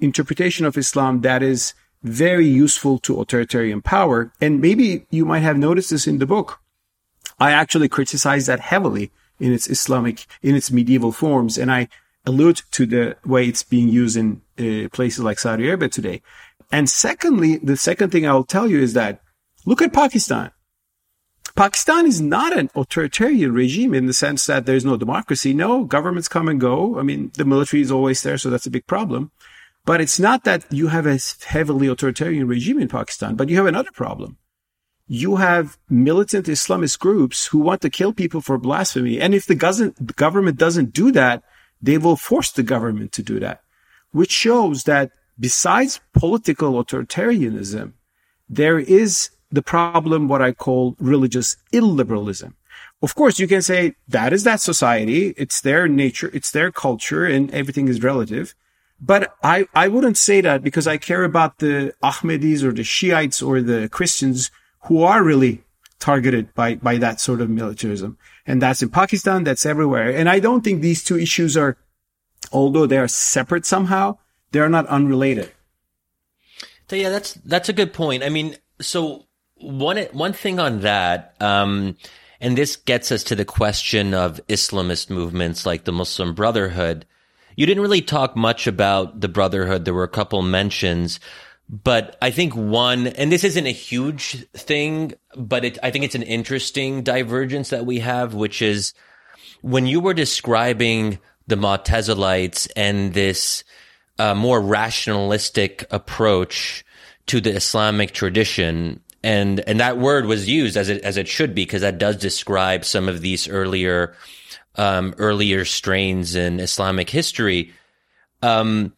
interpretation of Islam that is very useful to authoritarian power, and maybe you might have noticed this in the book. I actually criticize that heavily in its Islamic, in its medieval forms. And I allude to the way it's being used in uh, places like Saudi Arabia today. And secondly, the second thing I'll tell you is that look at Pakistan. Pakistan is not an authoritarian regime in the sense that there's no democracy. No, governments come and go. I mean, the military is always there, so that's a big problem. But it's not that you have a heavily authoritarian regime in Pakistan, but you have another problem you have militant Islamist groups who want to kill people for blasphemy. And if the, government doesn't do that, they will force the government to do that, which shows that besides political authoritarianism, there is the problem, what I call religious illiberalism. Of course, you can say that is that society. It's their nature. It's their culture and everything is relative. But I, I wouldn't say that because I care about the Ahmadis or the Shiites or the Christians who are really targeted by, by that sort of militarism. And that's in Pakistan. That's everywhere. And I don't think these two issues are, although they are separate somehow, they're not unrelated. So yeah, that's, that's a good point. I mean, so one, one thing on that, um, and this gets us to the question of Islamist movements like the Muslim Brotherhood. You didn't really talk much about the Brotherhood. There were a couple mentions, but I think one, and this isn't a huge thing, but it, I think it's an interesting divergence that we have, which is when you were describing the Mu'tazilites and this uh, more rationalistic approach to the Islamic tradition, and and that word was used as it as it should be because that does describe some of these earlier um, earlier strains in Islamic history. Um,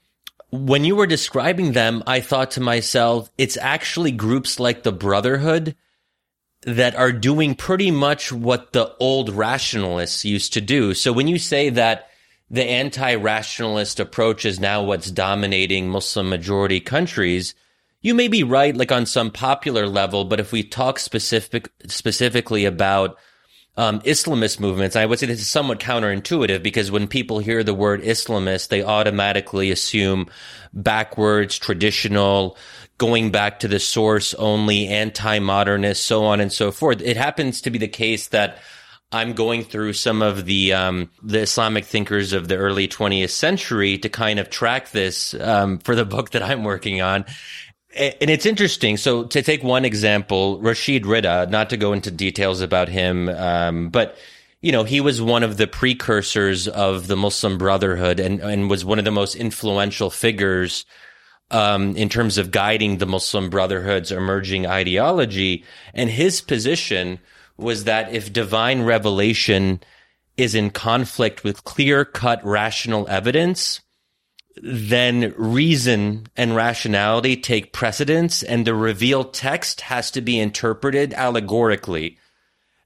when you were describing them, I thought to myself, it's actually groups like the Brotherhood that are doing pretty much what the old rationalists used to do. So when you say that the anti-rationalist approach is now what's dominating Muslim majority countries, you may be right, like on some popular level, but if we talk specific, specifically about um, Islamist movements. I would say this is somewhat counterintuitive because when people hear the word Islamist, they automatically assume backwards, traditional, going back to the source only, anti-modernist, so on and so forth. It happens to be the case that I'm going through some of the um, the Islamic thinkers of the early 20th century to kind of track this um, for the book that I'm working on. And it's interesting. So to take one example, Rashid Rida, not to go into details about him, um, but you know, he was one of the precursors of the Muslim Brotherhood and, and was one of the most influential figures um, in terms of guiding the Muslim Brotherhood's emerging ideology. And his position was that if divine revelation is in conflict with clear cut rational evidence, then reason and rationality take precedence and the revealed text has to be interpreted allegorically.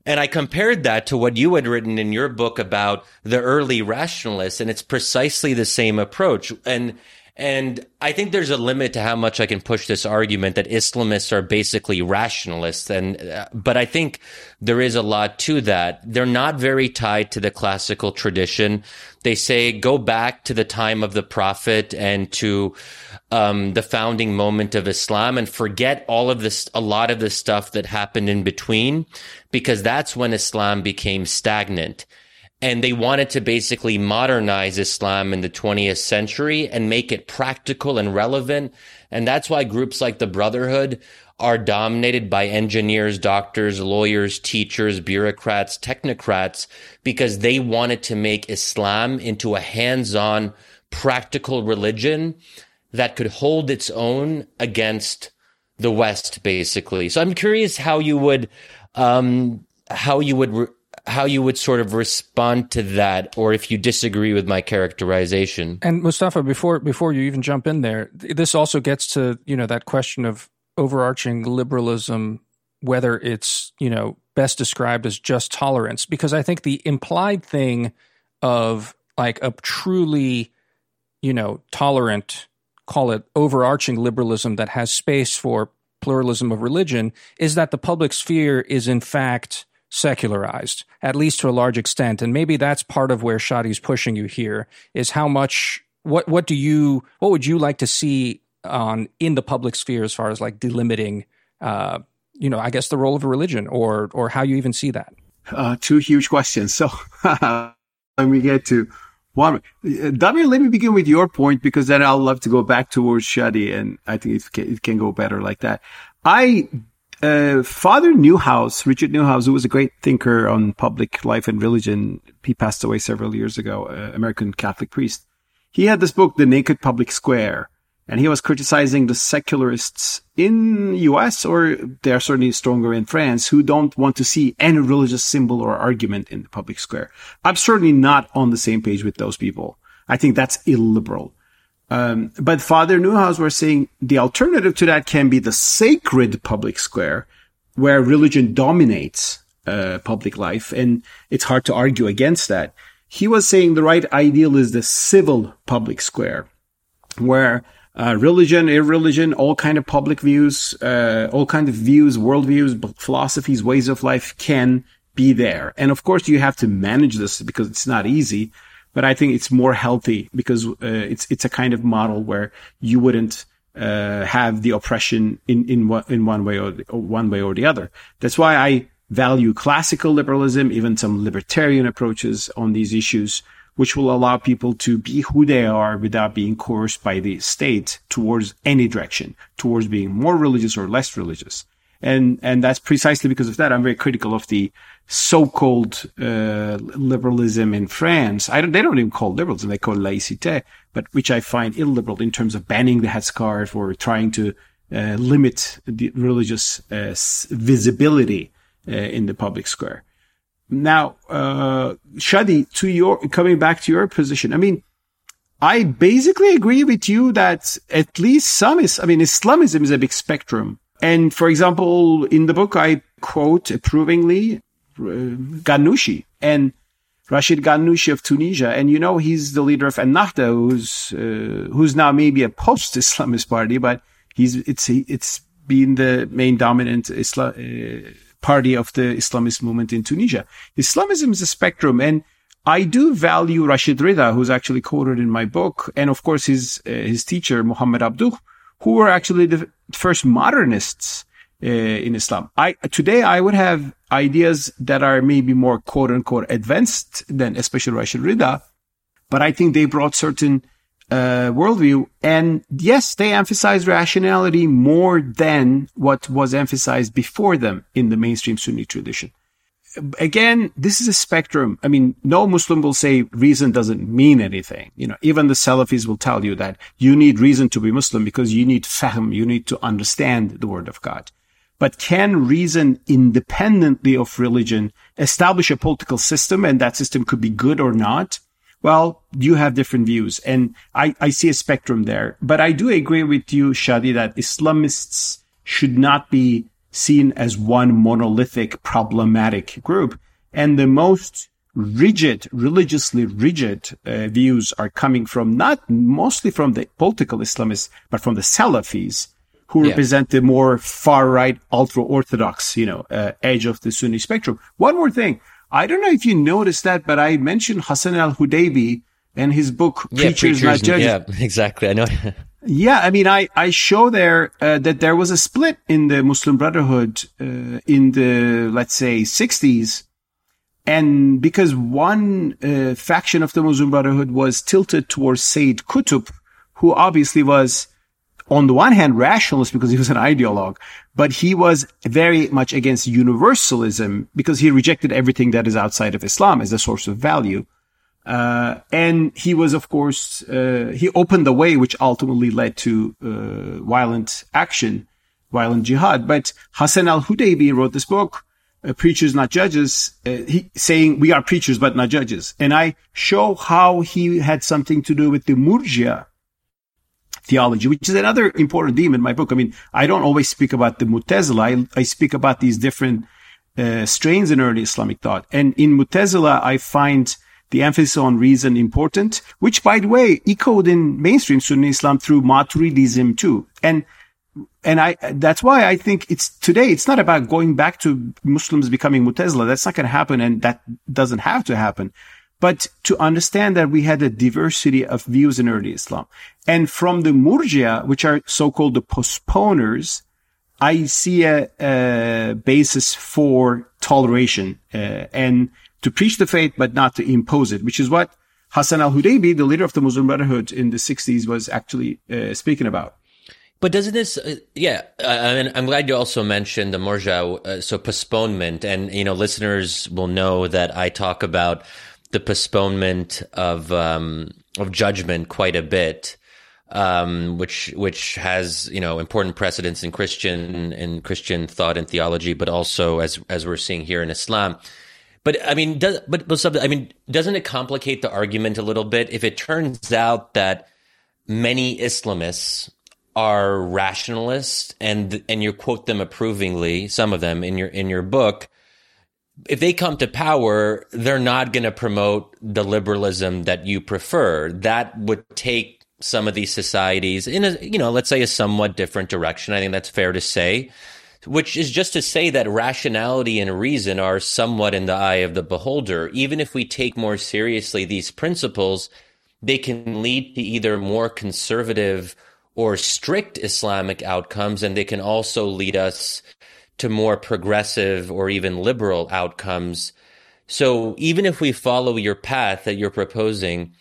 And I compared that to what you had written in your book about the early rationalists, and it's precisely the same approach. And and I think there's a limit to how much I can push this argument that Islamists are basically rationalists. And, uh, but I think there is a lot to that. They're not very tied to the classical tradition. They say go back to the time of the prophet and to, um, the founding moment of Islam and forget all of this, a lot of the stuff that happened in between, because that's when Islam became stagnant and they wanted to basically modernize Islam in the 20th century and make it practical and relevant. And that's why groups like the Brotherhood are dominated by engineers, doctors, lawyers, teachers, bureaucrats, technocrats, because they wanted to make Islam into a hands-on, practical religion that could hold its own against the West, basically. So I'm curious how you would, um, how you would re- how you would sort of respond to that, or if you disagree with my characterization. And Mustafa, before before you even jump in there, this also gets to you know that question of overarching liberalism, whether it's you know best described as just tolerance, because I think the implied thing of like a truly you know tolerant, call it overarching liberalism that has space for pluralism of religion, is that the public sphere is in fact secularized, at least to a large extent. And maybe that's part of where Shadi's pushing you here is how much what what do you what would you like to see on in the public sphere as far as like delimiting uh, you know, I guess the role of a religion or or how you even see that? Uh, two huge questions. So let me get to one. Damir, let me begin with your point because then I'll love to go back towards Shadi and I think it can go better like that. I uh, Father Neuhaus, Richard Neuhaus, who was a great thinker on public life and religion, he passed away several years ago, uh, American Catholic priest. He had this book, The Naked Public Square, and he was criticizing the secularists in US, or they are certainly stronger in France, who don't want to see any religious symbol or argument in the public square. I'm certainly not on the same page with those people. I think that's illiberal. Um, but Father Neuhaus was saying the alternative to that can be the sacred public square, where religion dominates uh, public life, and it's hard to argue against that. He was saying the right ideal is the civil public square, where uh, religion, irreligion, all kind of public views, uh, all kind of views, worldviews, philosophies, ways of life can be there. And of course, you have to manage this because it's not easy but I think it's more healthy because uh, it's it's a kind of model where you wouldn't uh, have the oppression in in in one way or, the, or one way or the other. That's why I value classical liberalism, even some libertarian approaches on these issues, which will allow people to be who they are without being coerced by the state towards any direction, towards being more religious or less religious. And, and that's precisely because of that. I'm very critical of the so-called uh, liberalism in France. I don't, they don't even call it liberalism; they call it laïcité, but which I find illiberal in terms of banning the headscarf or trying to uh, limit the religious uh, visibility uh, in the public square. Now, uh, Shadi, to your coming back to your position, I mean, I basically agree with you that at least some is. I mean, Islamism is a big spectrum. And for example, in the book, I quote approvingly Ghannouchi and Rashid Ghannouchi of Tunisia. And you know, he's the leader of Ennahda, who's, uh, who's now maybe a post-Islamist party, but he's, it's, it's been the main dominant Islam, uh, party of the Islamist movement in Tunisia. Islamism is a spectrum and I do value Rashid Rida, who's actually quoted in my book, and of course his uh, his teacher Muhammad Abduh, who were actually the first modernists uh, in Islam. I today I would have ideas that are maybe more quote unquote advanced than especially Rashid Rida, but I think they brought certain uh, worldview. And yes, they emphasize rationality more than what was emphasized before them in the mainstream Sunni tradition again, this is a spectrum. I mean, no Muslim will say reason doesn't mean anything. You know, even the Salafis will tell you that you need reason to be Muslim because you need fahm, you need to understand the word of God. But can reason independently of religion establish a political system and that system could be good or not? Well, you have different views and I, I see a spectrum there. But I do agree with you, Shadi, that Islamists should not be seen as one monolithic problematic group. And the most rigid, religiously rigid uh, views are coming from not mostly from the political Islamists, but from the Salafis, who yeah. represent the more far right, ultra orthodox, you know, uh, edge of the Sunni spectrum. One more thing. I don't know if you noticed that, but I mentioned Hassan al Hudaybi and his book, yeah, Preachers, Preachers Not Judges. Yeah, exactly. I know. Yeah, I mean, I, I show there uh, that there was a split in the Muslim Brotherhood uh, in the, let's say, 60s. And because one uh, faction of the Muslim Brotherhood was tilted towards Sayyid Qutb, who obviously was, on the one hand, rationalist because he was an ideologue, but he was very much against universalism because he rejected everything that is outside of Islam as a source of value. Uh, and he was, of course, uh, he opened the way, which ultimately led to uh, violent action, violent jihad. But Hassan al-Hudaybi wrote this book, uh, Preachers Not Judges, uh, he, saying we are preachers but not judges. And I show how he had something to do with the Murjia theology, which is another important theme in my book. I mean, I don't always speak about the Mu'tazila. I, I speak about these different uh, strains in early Islamic thought. And in Mu'tazila, I find the emphasis on reason important, which by the way, echoed in mainstream Sunni Islam through Maturidism too. And and I, that's why I think it's today, it's not about going back to Muslims becoming Mutazila. That's not going to happen. And that doesn't have to happen. But to understand that we had a diversity of views in early Islam. And from the Murjia, which are so-called the postponers, I see a, a basis for toleration, uh, and to preach the faith, but not to impose it, which is what Hassan al-Hudaybi, the leader of the Muslim Brotherhood in the 60s, was actually uh, speaking about. But doesn't this, uh, yeah, uh, I'm glad you also mentioned the Murja, uh, so postponement. And, you know, listeners will know that I talk about the postponement of, um, of judgment quite a bit. Um, which which has you know important precedents in Christian in Christian thought and theology, but also as as we're seeing here in Islam. But I mean, does, but, but I mean, doesn't it complicate the argument a little bit if it turns out that many Islamists are rationalists and and you quote them approvingly, some of them in your in your book, if they come to power, they're not going to promote the liberalism that you prefer. That would take some of these societies in a you know, let's say a somewhat different direction. I think that's fair to say which is just to say that rationality and reason are somewhat in the eye of the beholder. Even if we take more seriously these principles, they can lead to either more conservative or strict Islamic outcomes, and they can also lead us to more progressive or even liberal outcomes. So even if we follow your path that you're proposing,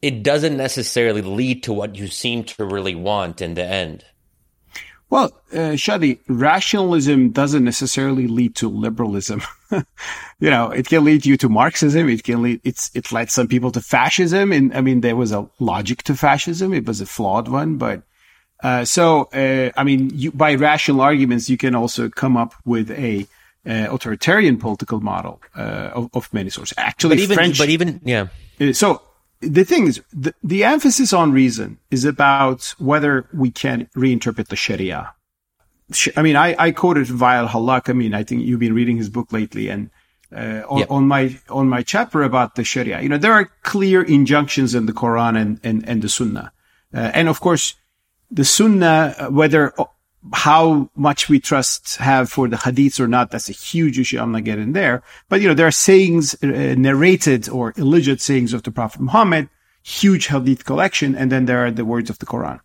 it doesn't necessarily lead to what you seem to really want in the end. Well, uh, Shadi, rationalism doesn't necessarily lead to liberalism. you know, it can lead you to Marxism. It can lead, it's, it led some people to fascism. And I mean, there was a logic to fascism. It was a flawed one, but, uh, so, uh, I mean, you, by rational arguments, you can also come up with a, uh, authoritarian political model, uh, of, of, many sorts. Actually, but even, French, but even, yeah. Uh, so the thing is, the, the emphasis on reason is about whether we can reinterpret the Sharia. I mean, I, I quoted Wael Hallaq. I mean, I think you've been reading his book lately and, uh, on, yep. on, my, on my chapter about the Sharia, you know, there are clear injunctions in the Quran and, and, and the Sunnah. Uh, and of course, the Sunnah, whether how much we trust have for the hadiths or not, that's a huge issue. I'm not getting there. But, you know, there are sayings uh, narrated or alleged sayings of the Prophet Muhammad, huge hadith collection, and then there are the words of the Quran.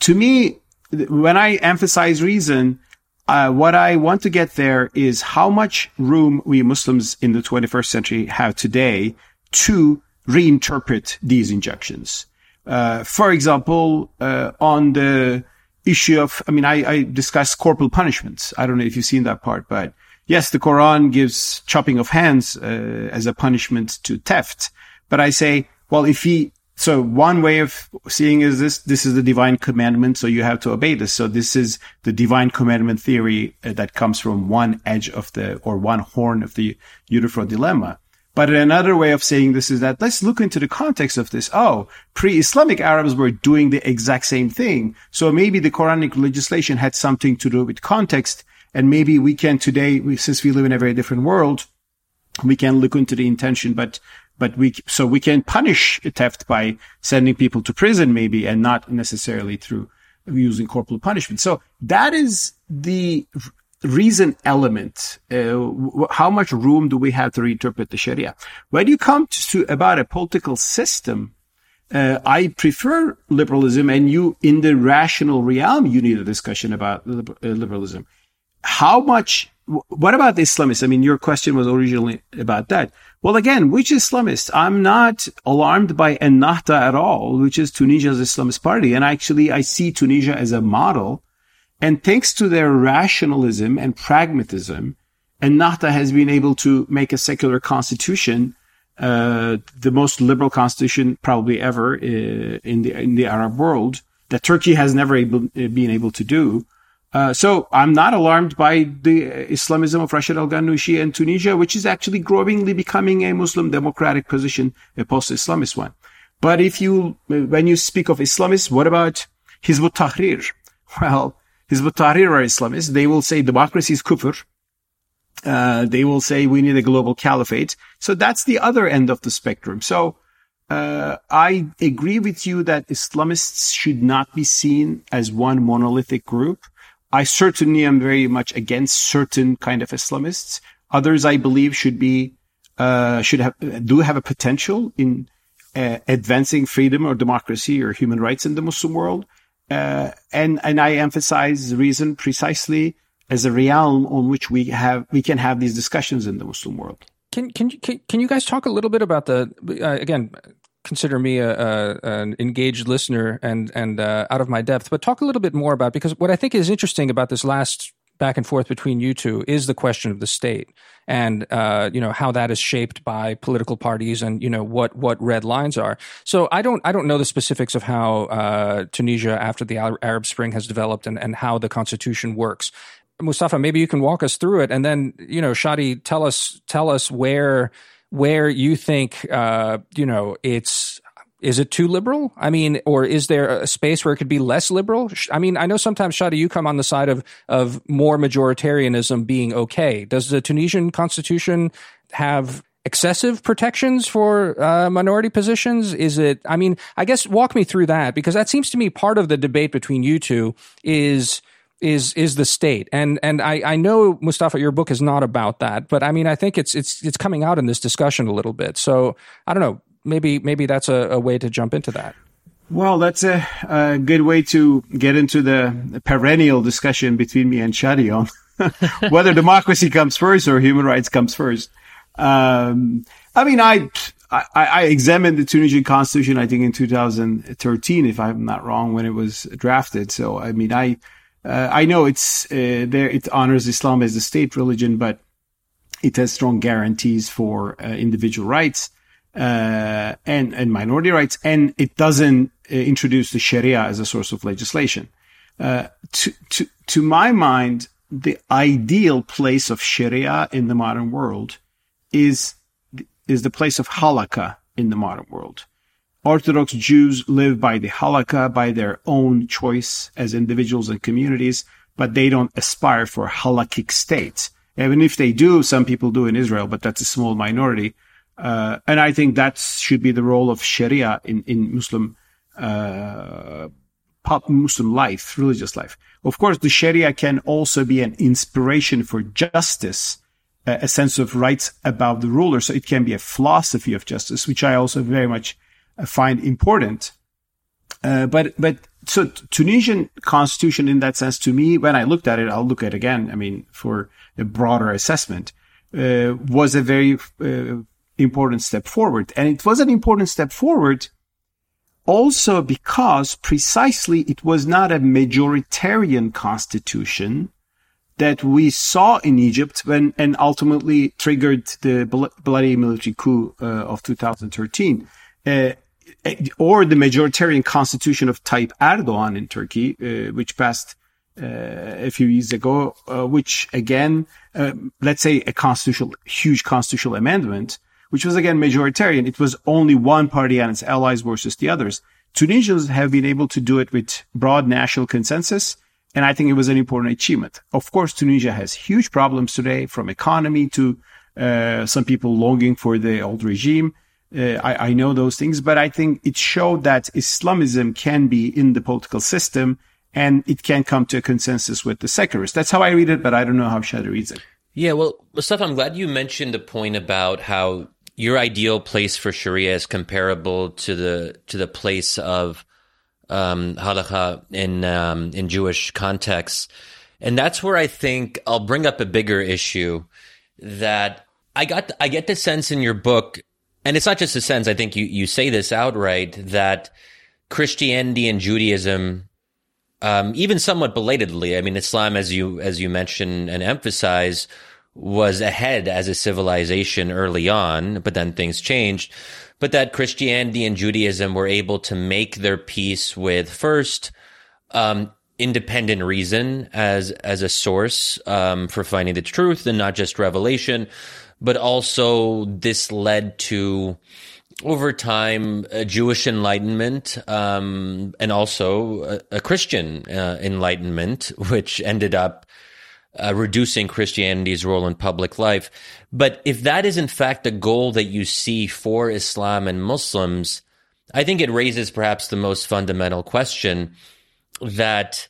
To me, when I emphasize reason, uh, what I want to get there is how much room we Muslims in the 21st century have today to reinterpret these injunctions. Uh, for example, uh, on the issue of, I mean, I, I corporal punishments. I don't know if you've seen that part, but yes, the Quran gives chopping of hands uh, as a punishment to theft. But I say, well, if he, so one way of seeing is this, this is the divine commandment. So you have to obey this. So this is the divine commandment theory uh, that comes from one edge of the, or one horn of the Euthyphro dilemma. But another way of saying this is that let's look into the context of this. Oh, pre-Islamic Arabs were doing the exact same thing. So maybe the Quranic legislation had something to do with context. And maybe we can today, since we live in a very different world, we can look into the intention, but, but we, so we can punish theft by sending people to prison maybe and not necessarily through using corporal punishment. So that is the reason element. Uh, how much room do we have to reinterpret the Sharia? When you come to about a political system, uh, I prefer liberalism, and you in the rational realm, you need a discussion about uh, liberalism. How much? What about the Islamists? I mean, your question was originally about that. Well, again, which Islamists? I'm not alarmed by Ennahda at all, which is Tunisia's Islamist party, and actually, I see Tunisia as a model and thanks to their rationalism and pragmatism, Ennahda has been able to make a secular constitution, uh, the most liberal constitution probably ever uh, in the in the Arab world that Turkey has never able, uh, been able to do. Uh, so I'm not alarmed by the Islamism of Rashid al-Ghannouchi and Tunisia, which is actually growingly becoming a Muslim democratic position, a post-Islamist one. But if you, when you speak of Islamists, what about Hizb ut-Tahrir? Well, Hizb ut-Tahrir are Islamists. They will say democracy is kufr. Uh, they will say we need a global caliphate. So that's the other end of the spectrum. So uh, I agree with you that Islamists should not be seen as one monolithic group. I certainly am very much against certain kind of Islamists. Others, I believe, should be uh, should have do have a potential in uh, advancing freedom or democracy or human rights in the Muslim world. Uh, and and I emphasize reason precisely as a realm on which we have we can have these discussions in the Muslim world. Can can you can, can you guys talk a little bit about the uh, again? Consider me a, a, an engaged listener and and uh, out of my depth, but talk a little bit more about because what I think is interesting about this last back and forth between you two is the question of the state and uh, you know how that is shaped by political parties and you know what what red lines are. So I don't I don't know the specifics of how uh, Tunisia after the Arab Spring has developed and, and how the constitution works. Mustafa, maybe you can walk us through it, and then you know Shadi, tell us tell us where where you think uh, you know it's is it too liberal? I mean, or is there a space where it could be less liberal? I mean, I know sometimes, Shadi, you come on the side of, of more majoritarianism being okay. Does the Tunisian constitution have excessive protections for uh, minority positions? Is it, I mean, I guess walk me through that because that seems to me part of the debate between you two is is is the state and and I, I know Mustafa your book is not about that but I mean I think it's it's it's coming out in this discussion a little bit so I don't know maybe maybe that's a, a way to jump into that. Well, that's a, a, good way to get into the perennial discussion between me and Shadi on whether democracy comes first or human rights comes first. Um, I mean, I, I, I, examined the Tunisian constitution, I think in 2013, if I'm not wrong, when it was drafted. So, I mean, I, uh, I know it's, uh, there, it honors Islam as the state religion, but it has strong guarantees for uh, individual rights uh, and and minority rights, and it doesn't uh, introduce the Sharia as a source of legislation. Uh, to to to my mind, the ideal place of Sharia in the modern world is is the place of halakha in the modern world. Orthodox Jews live by the halakha, by their own choice as individuals and communities, but they don't aspire for halakhic states. Even if they do, some people do in Israel, but that's a small minority. Uh, and I think that should be the role of Sharia in, in Muslim uh, Muslim life, religious life. Of course, the Sharia can also be an inspiration for justice, a sense of rights above the ruler. So it can be a philosophy of justice, which I also very much uh, find important. Uh, but but so Tunisian constitution in that sense to me, when I looked at it, I'll look at it again. I mean, for a broader assessment, uh, was a very uh, important step forward, and it was an important step forward also because precisely it was not a majoritarian constitution that we saw in Egypt when and ultimately triggered the bloody military coup uh, of 2013. Uh, or the majoritarian constitution of Tayyip Erdogan in Turkey, uh, which passed uh, a few years ago, uh, which again, uh, let's say a constitutional, huge constitutional amendment, which was again majoritarian. It was only one party and its allies versus the others. Tunisians have been able to do it with broad national consensus. And I think it was an important achievement. Of course, Tunisia has huge problems today from economy to uh, some people longing for the old regime. Uh, I, I, know those things, but I think it showed that Islamism can be in the political system and it can come to a consensus with the secularists. That's how I read it, but I don't know how Shadi reads it. Yeah, well, Mustafa, I'm glad you mentioned the point about how your ideal place for Sharia is comparable to the to the place of um, halakha in um, in Jewish contexts, and that's where I think I'll bring up a bigger issue that I got. I get the sense in your book, and it's not just a sense. I think you you say this outright that Christianity and Judaism. Um, even somewhat belatedly, I mean, Islam, as you as you mention and emphasize, was ahead as a civilization early on, but then things changed. But that Christianity and Judaism were able to make their peace with first, um, independent reason as as a source um, for finding the truth and not just revelation, but also this led to over time a Jewish enlightenment um, and also a, a Christian uh, enlightenment, which ended up uh, reducing Christianity's role in public life. But if that is in fact the goal that you see for Islam and Muslims, I think it raises perhaps the most fundamental question that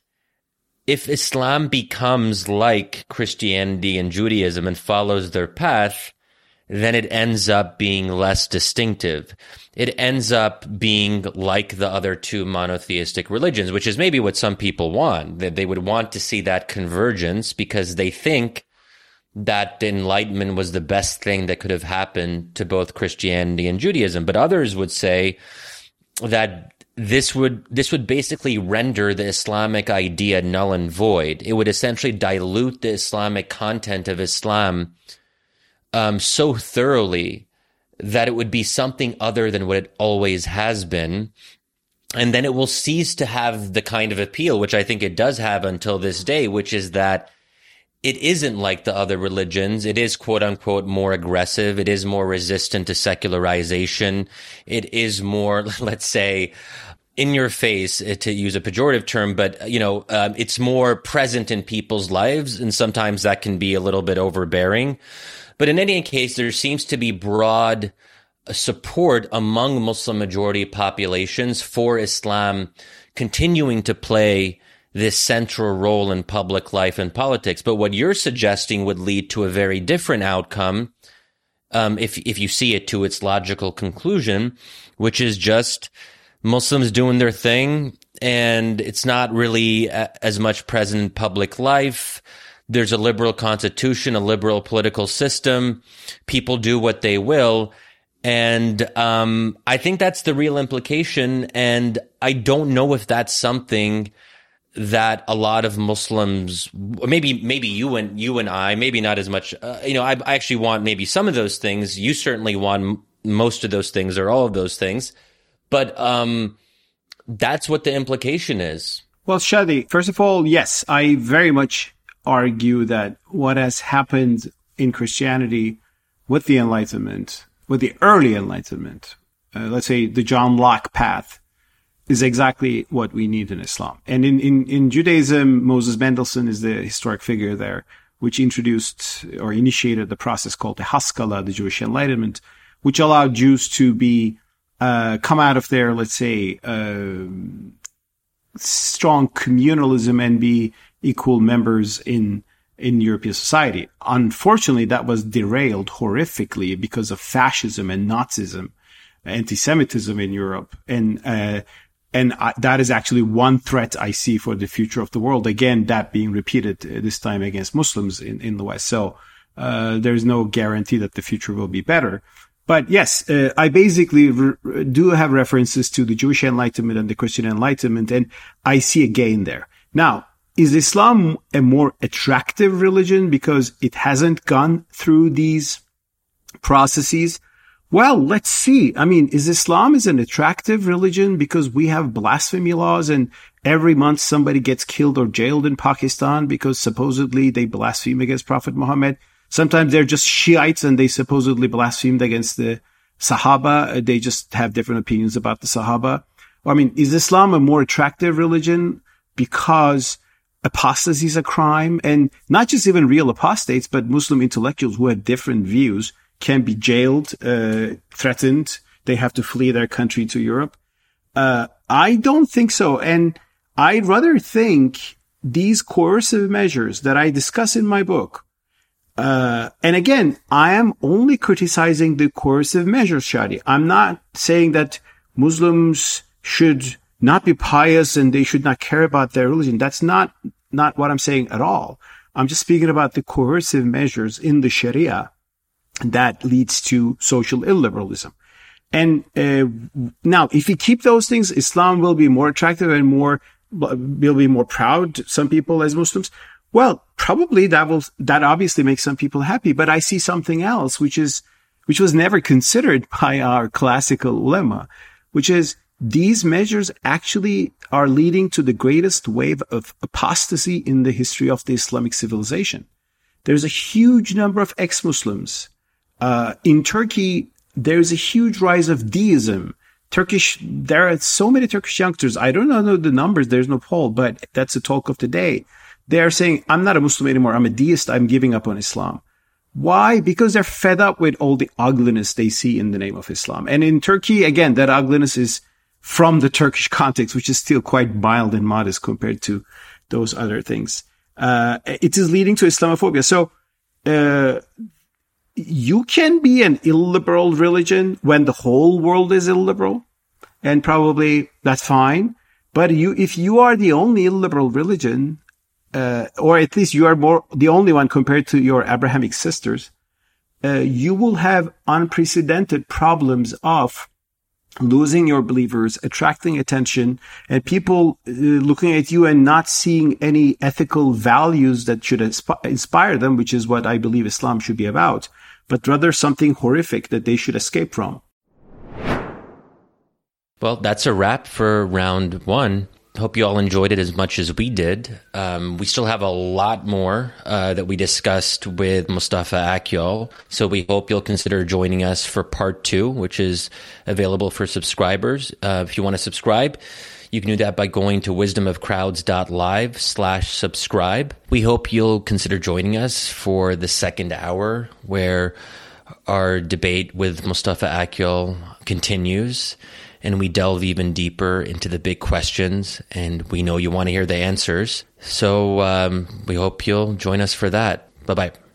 if Islam becomes like Christianity and Judaism and follows their path, then it ends up being less distinctive. It ends up being like the other two monotheistic religions, which is maybe what some people want. That they would want to see that convergence because they think that Enlightenment was the best thing that could have happened to both Christianity and Judaism. But others would say that this would this would basically render the Islamic idea null and void. It would essentially dilute the Islamic content of Islam um, so thoroughly that it would be something other than what it always has been. And then it will cease to have the kind of appeal, which I think it does have until this day, which is that it isn't like the other religions. It is quote unquote more aggressive. It is more resistant to secularization. It is more, let's say, in your face uh, to use a pejorative term, but you know, um, it's more present in people's lives. And sometimes that can be a little bit overbearing. But in any case, there seems to be broad support among Muslim majority populations for Islam continuing to play this central role in public life and politics. But what you're suggesting would lead to a very different outcome um, if if you see it to its logical conclusion, which is just Muslims doing their thing, and it's not really a, as much present in public life there's a liberal constitution, a liberal political system. People do what they will. And um, I think that's the real implication. And I don't know if that's something that a lot of Muslims, maybe maybe you and you and I, maybe not as much. Uh, you know, I, I, actually want maybe some of those things. You certainly want most of those things or all of those things. But um, that's what the implication is. Well, Shadi, first of all, yes, I very much argue that what has happened in Christianity with the Enlightenment, with the early Enlightenment, uh, let's say the John Locke path, is exactly what we need in Islam. And in, in, in Judaism, Moses Mendelssohn is the historic figure there, which introduced or initiated the process called the Haskalah, the Jewish Enlightenment, which allowed Jews to be uh, come out of their, let's say, uh, strong communalism and be equal members in in European society. Unfortunately, that was derailed horrifically because of fascism and Nazism, anti-Semitism in Europe, and uh, and I, that is actually one threat I see for the future of the world. Again, that being repeated uh, this time against Muslims in, in the West. So uh, there's no guarantee that the future will be better. But yes, uh, I basically re- do have references to the Jewish Enlightenment and the Christian Enlightenment, and I see a gain there. Now, is Islam a more attractive religion because it hasn't gone through these processes? Well, let's see. I mean, is Islam is an attractive religion because we have blasphemy laws and every month somebody gets killed or jailed in Pakistan because supposedly they blaspheme against Prophet Muhammad. Sometimes they're just Shiites and they supposedly blasphemed against the Sahaba. Uh, they just have different opinions about the Sahaba. I mean, is Islam a more attractive religion because apostasy is a crime and not just even real apostates, but Muslim intellectuals who have different views can be jailed, uh, threatened. They have to flee their country to Europe. Uh, I don't think so. And I'd rather think these coercive measures that I discuss in my book, uh, and again, I am only criticizing the coercive measures, Shadi. I'm not saying that Muslims should not be pious and they should not care about their religion. That's not, not what I'm saying at all. I'm just speaking about the coercive measures in the Sharia that leads to social illiberalism. And uh, now, if we keep those things, Islam will be more attractive and more will be more proud. Some people as Muslims. Well, probably that will that obviously makes some people happy. But I see something else, which is which was never considered by our classical ulema, which is these measures actually are leading to the greatest wave of apostasy in the history of the Islamic civilization. There's a huge number of ex-Muslims. Uh, in Turkey, there's a huge rise of deism. Turkish, there are so many Turkish youngsters. I don't know the numbers. There's no poll, but that's the talk of the day. They are saying, I'm not a Muslim anymore. I'm a deist. I'm giving up on Islam. Why? Because they're fed up with all the ugliness they see in the name of Islam. And in Turkey, again, that ugliness is from the Turkish context, which is still quite mild and modest compared to those other things. Uh, it is leading to Islamophobia. So, uh, you can be an illiberal religion when the whole world is illiberal, and probably that's fine. But you, if you are the only illiberal religion, uh, or at least you are more the only one compared to your Abrahamic sisters, uh, you will have unprecedented problems of losing your believers, attracting attention, and people uh, looking at you and not seeing any ethical values that should insp- inspire them, which is what I believe Islam should be about, but rather something horrific that they should escape from. Well, that's a wrap for round one hope you all enjoyed it as much as we did. Um, we still have a lot more uh, that we discussed with Mustafa Akyol. So we hope you'll consider joining us for part two, which is available for subscribers. Uh, if you want to subscribe, you can do that by going to wisdomofcrowds.live slash subscribe. We hope you'll consider joining us for the second hour where our debate with Mustafa Akyol continues and we delve even deeper into the big questions. And we know you want to hear the answers. So um, we hope you'll join us for that. Bye bye.